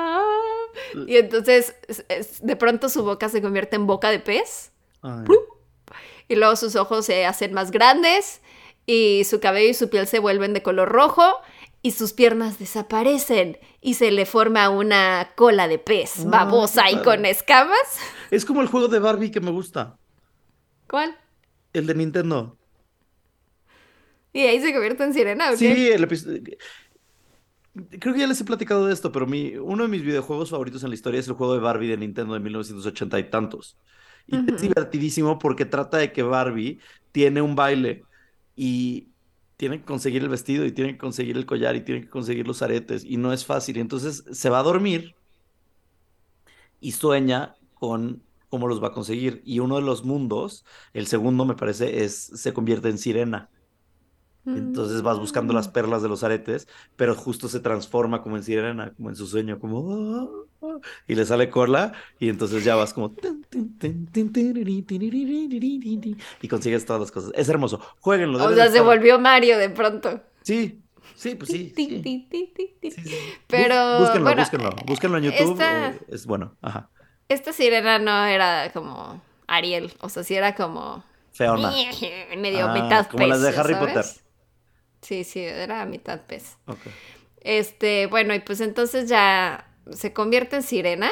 [laughs] Y entonces es- es- de pronto su boca se convierte en boca de pez y luego sus ojos se hacen más grandes y su cabello y su piel se vuelven de color rojo y sus piernas desaparecen y se le forma una cola de pez babosa y con escamas. Es como el juego de Barbie que me gusta. ¿Cuál? El de Nintendo. Y ahí se convierte en sirena, ¿o qué? Sí, el episodio. Creo que ya les he platicado de esto, pero mi, uno de mis videojuegos favoritos en la historia es el juego de Barbie de Nintendo de 1980 y tantos. Y es divertidísimo porque trata de que Barbie tiene un baile y tiene que conseguir el vestido y tiene que conseguir el collar y tiene que conseguir los aretes y no es fácil. Y entonces se va a dormir y sueña con cómo los va a conseguir. Y uno de los mundos, el segundo me parece, es se convierte en sirena. Entonces vas buscando las Mm. perlas de los aretes, pero justo se transforma como en sirena, como en su sueño, como "Ah, ah", y le sale cola y entonces ya vas como y consigues todas las cosas. Es hermoso. Jueguenlo. O sea, se estar- volvió Mario de pronto. Sí, sí, pues sí. Sí. Sí, sí. Pero, Bú- búsquenlo, bueno, búsquenlo, búsquenlo en YouTube. esta- eh, Es bueno, ajá. Esta sirena no era como Ariel, o sea, sí era como Feona. [laughs] medio Ah, mitad como las de Harry sabes. Potter. Sí, sí, era mitad pez. Este, bueno, y pues entonces ya se convierte en sirena.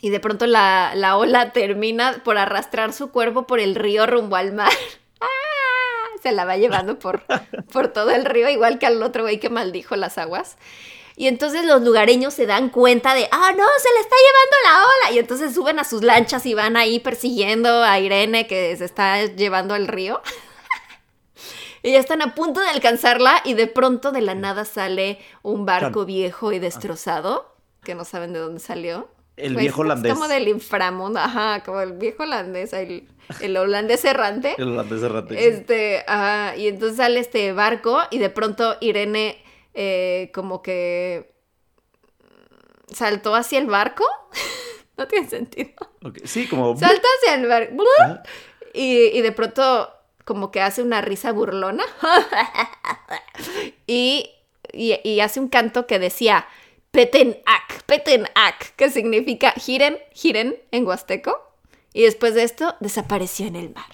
Y de pronto la, la ola termina por arrastrar su cuerpo por el río rumbo al mar. [laughs] ¡Ah! Se la va llevando por, [laughs] por todo el río, igual que al otro güey que maldijo las aguas. Y entonces los lugareños se dan cuenta de, ah, no, se le está llevando la ola. Y entonces suben a sus lanchas y van ahí persiguiendo a Irene que se está llevando al río. [laughs] Y ya están a punto de alcanzarla y de pronto de la nada sale un barco viejo y destrozado, que no saben de dónde salió. El Güey, viejo es holandés. como del inframundo, ajá, como el viejo holandés, el, el holandés errante. El holandés errante. Este, ajá, y entonces sale este barco y de pronto Irene eh, como que saltó hacia el barco. [laughs] no tiene sentido. Sí, como... Salta hacia el barco. Y, y de pronto como que hace una risa burlona. [laughs] y, y, y hace un canto que decía Petenac, Petenac, que significa giren, giren en huasteco. Y después de esto desapareció en el mar.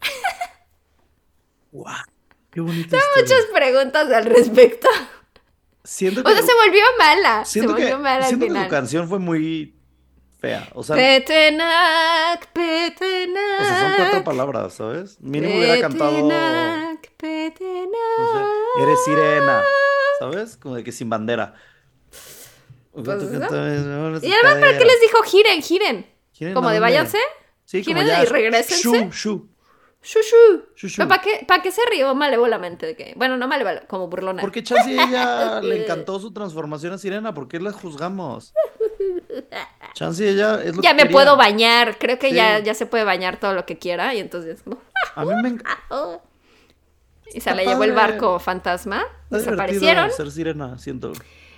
[laughs] ¡Guau! ¡Qué bonita historia. Muchas preguntas al respecto. Siento O sea, se volvió mala. Se siento que, volvió mala al siento que tu canción fue muy fea. O sea, Petenac, Petenac. o sea, son cuatro palabras, ¿sabes? Mínimo hubiera cantado... Petenac, Petenac. eres sirena, ¿sabes? Como de que sin bandera. Pues cantas, Y además, ¿para qué les dijo giren, giren? ¿Giren Como de váyanse. Sí, como giren y regrésense. Shu, shu. Shu, shu. ¿para qué, para qué se rió malévolamente? De que, bueno, no malévolamente, como burlona. Porque Chance ella [laughs] le encantó su transformación a sirena. ¿Por qué la juzgamos? [laughs] Chance ella es lo ya que me quería. puedo bañar. Creo que Sí. ya, ya se puede bañar todo lo que quiera. Y entonces, como, A mí me encanta. [laughs] y se le llevó el barco fantasma. Está Desaparecieron. ser sirena, siento.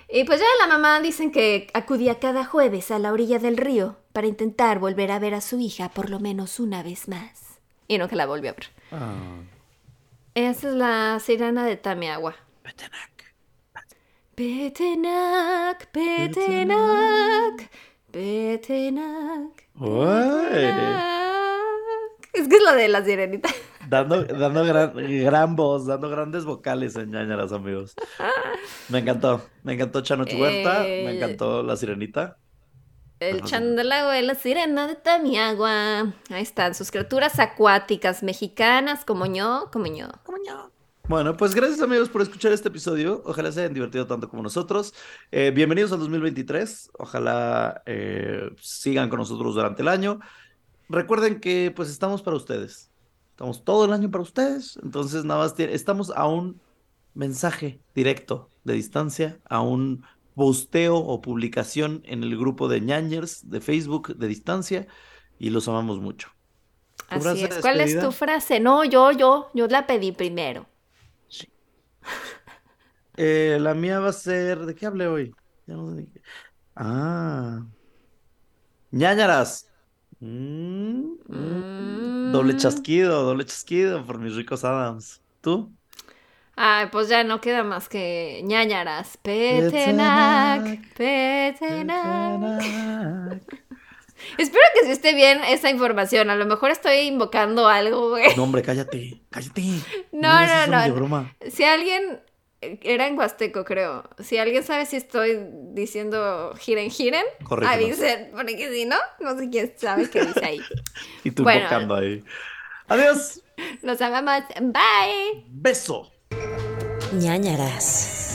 Y pues ya la mamá dicen que acudía cada jueves a la orilla del río para intentar volver a ver a su hija por lo menos una vez más. Y no que la volvió a ver. Ah, Esa es la sirena de Tamiagua. Petenac. Petenac, Petenac, Petenac. Es que es lo de la sirenita. [laughs] Dando, dando gran, gran voz, dando grandes vocales en ñañaras, amigos. [laughs] Me encantó. Me encantó Chanoch Huerta. Me Eh. encantó La Sirenita. El chandalago y la sirena de Tamiagua. Ahí están, sus criaturas acuáticas mexicanas, como yo, como yo. Bueno, pues gracias amigos por escuchar este episodio. Ojalá se hayan divertido tanto como nosotros. Eh, bienvenidos al 2023. Ojalá eh, sigan con nosotros durante el año. Recuerden que pues estamos para ustedes. Estamos todo el año para ustedes. Entonces nada más estamos a un mensaje directo de distancia, a un posteo o publicación en el grupo de ñañers de Facebook de distancia y los amamos mucho. ¿Tu frase Así es. ¿Cuál es tu frase? No, yo, yo, yo la pedí primero. [laughs] Eh, la mía va a ser. ¿De qué hablé hoy? Ya no sé ni qué. Ah. ñañaras. Mm, mm. Doble Mm. chasquido, doble chasquido por mis ricos Adams. ¿Tú? Ay, pues ya no queda más que ñañaras. Petenac, Petenac. Petenac. Espero que sí esté bien esa información. A lo mejor estoy invocando algo, güey. No, hombre, cállate, cállate. No, no, no. broma. Si alguien. Era en Huasteco, creo. Si alguien sabe si estoy diciendo giren, giren, Corrígenos. avisen. Porque si no, no sé quién sabe qué dice ahí. [laughs] Y tú Bueno. invocando ahí. Adiós. Los amamos. Bye. Beso. ñañaras.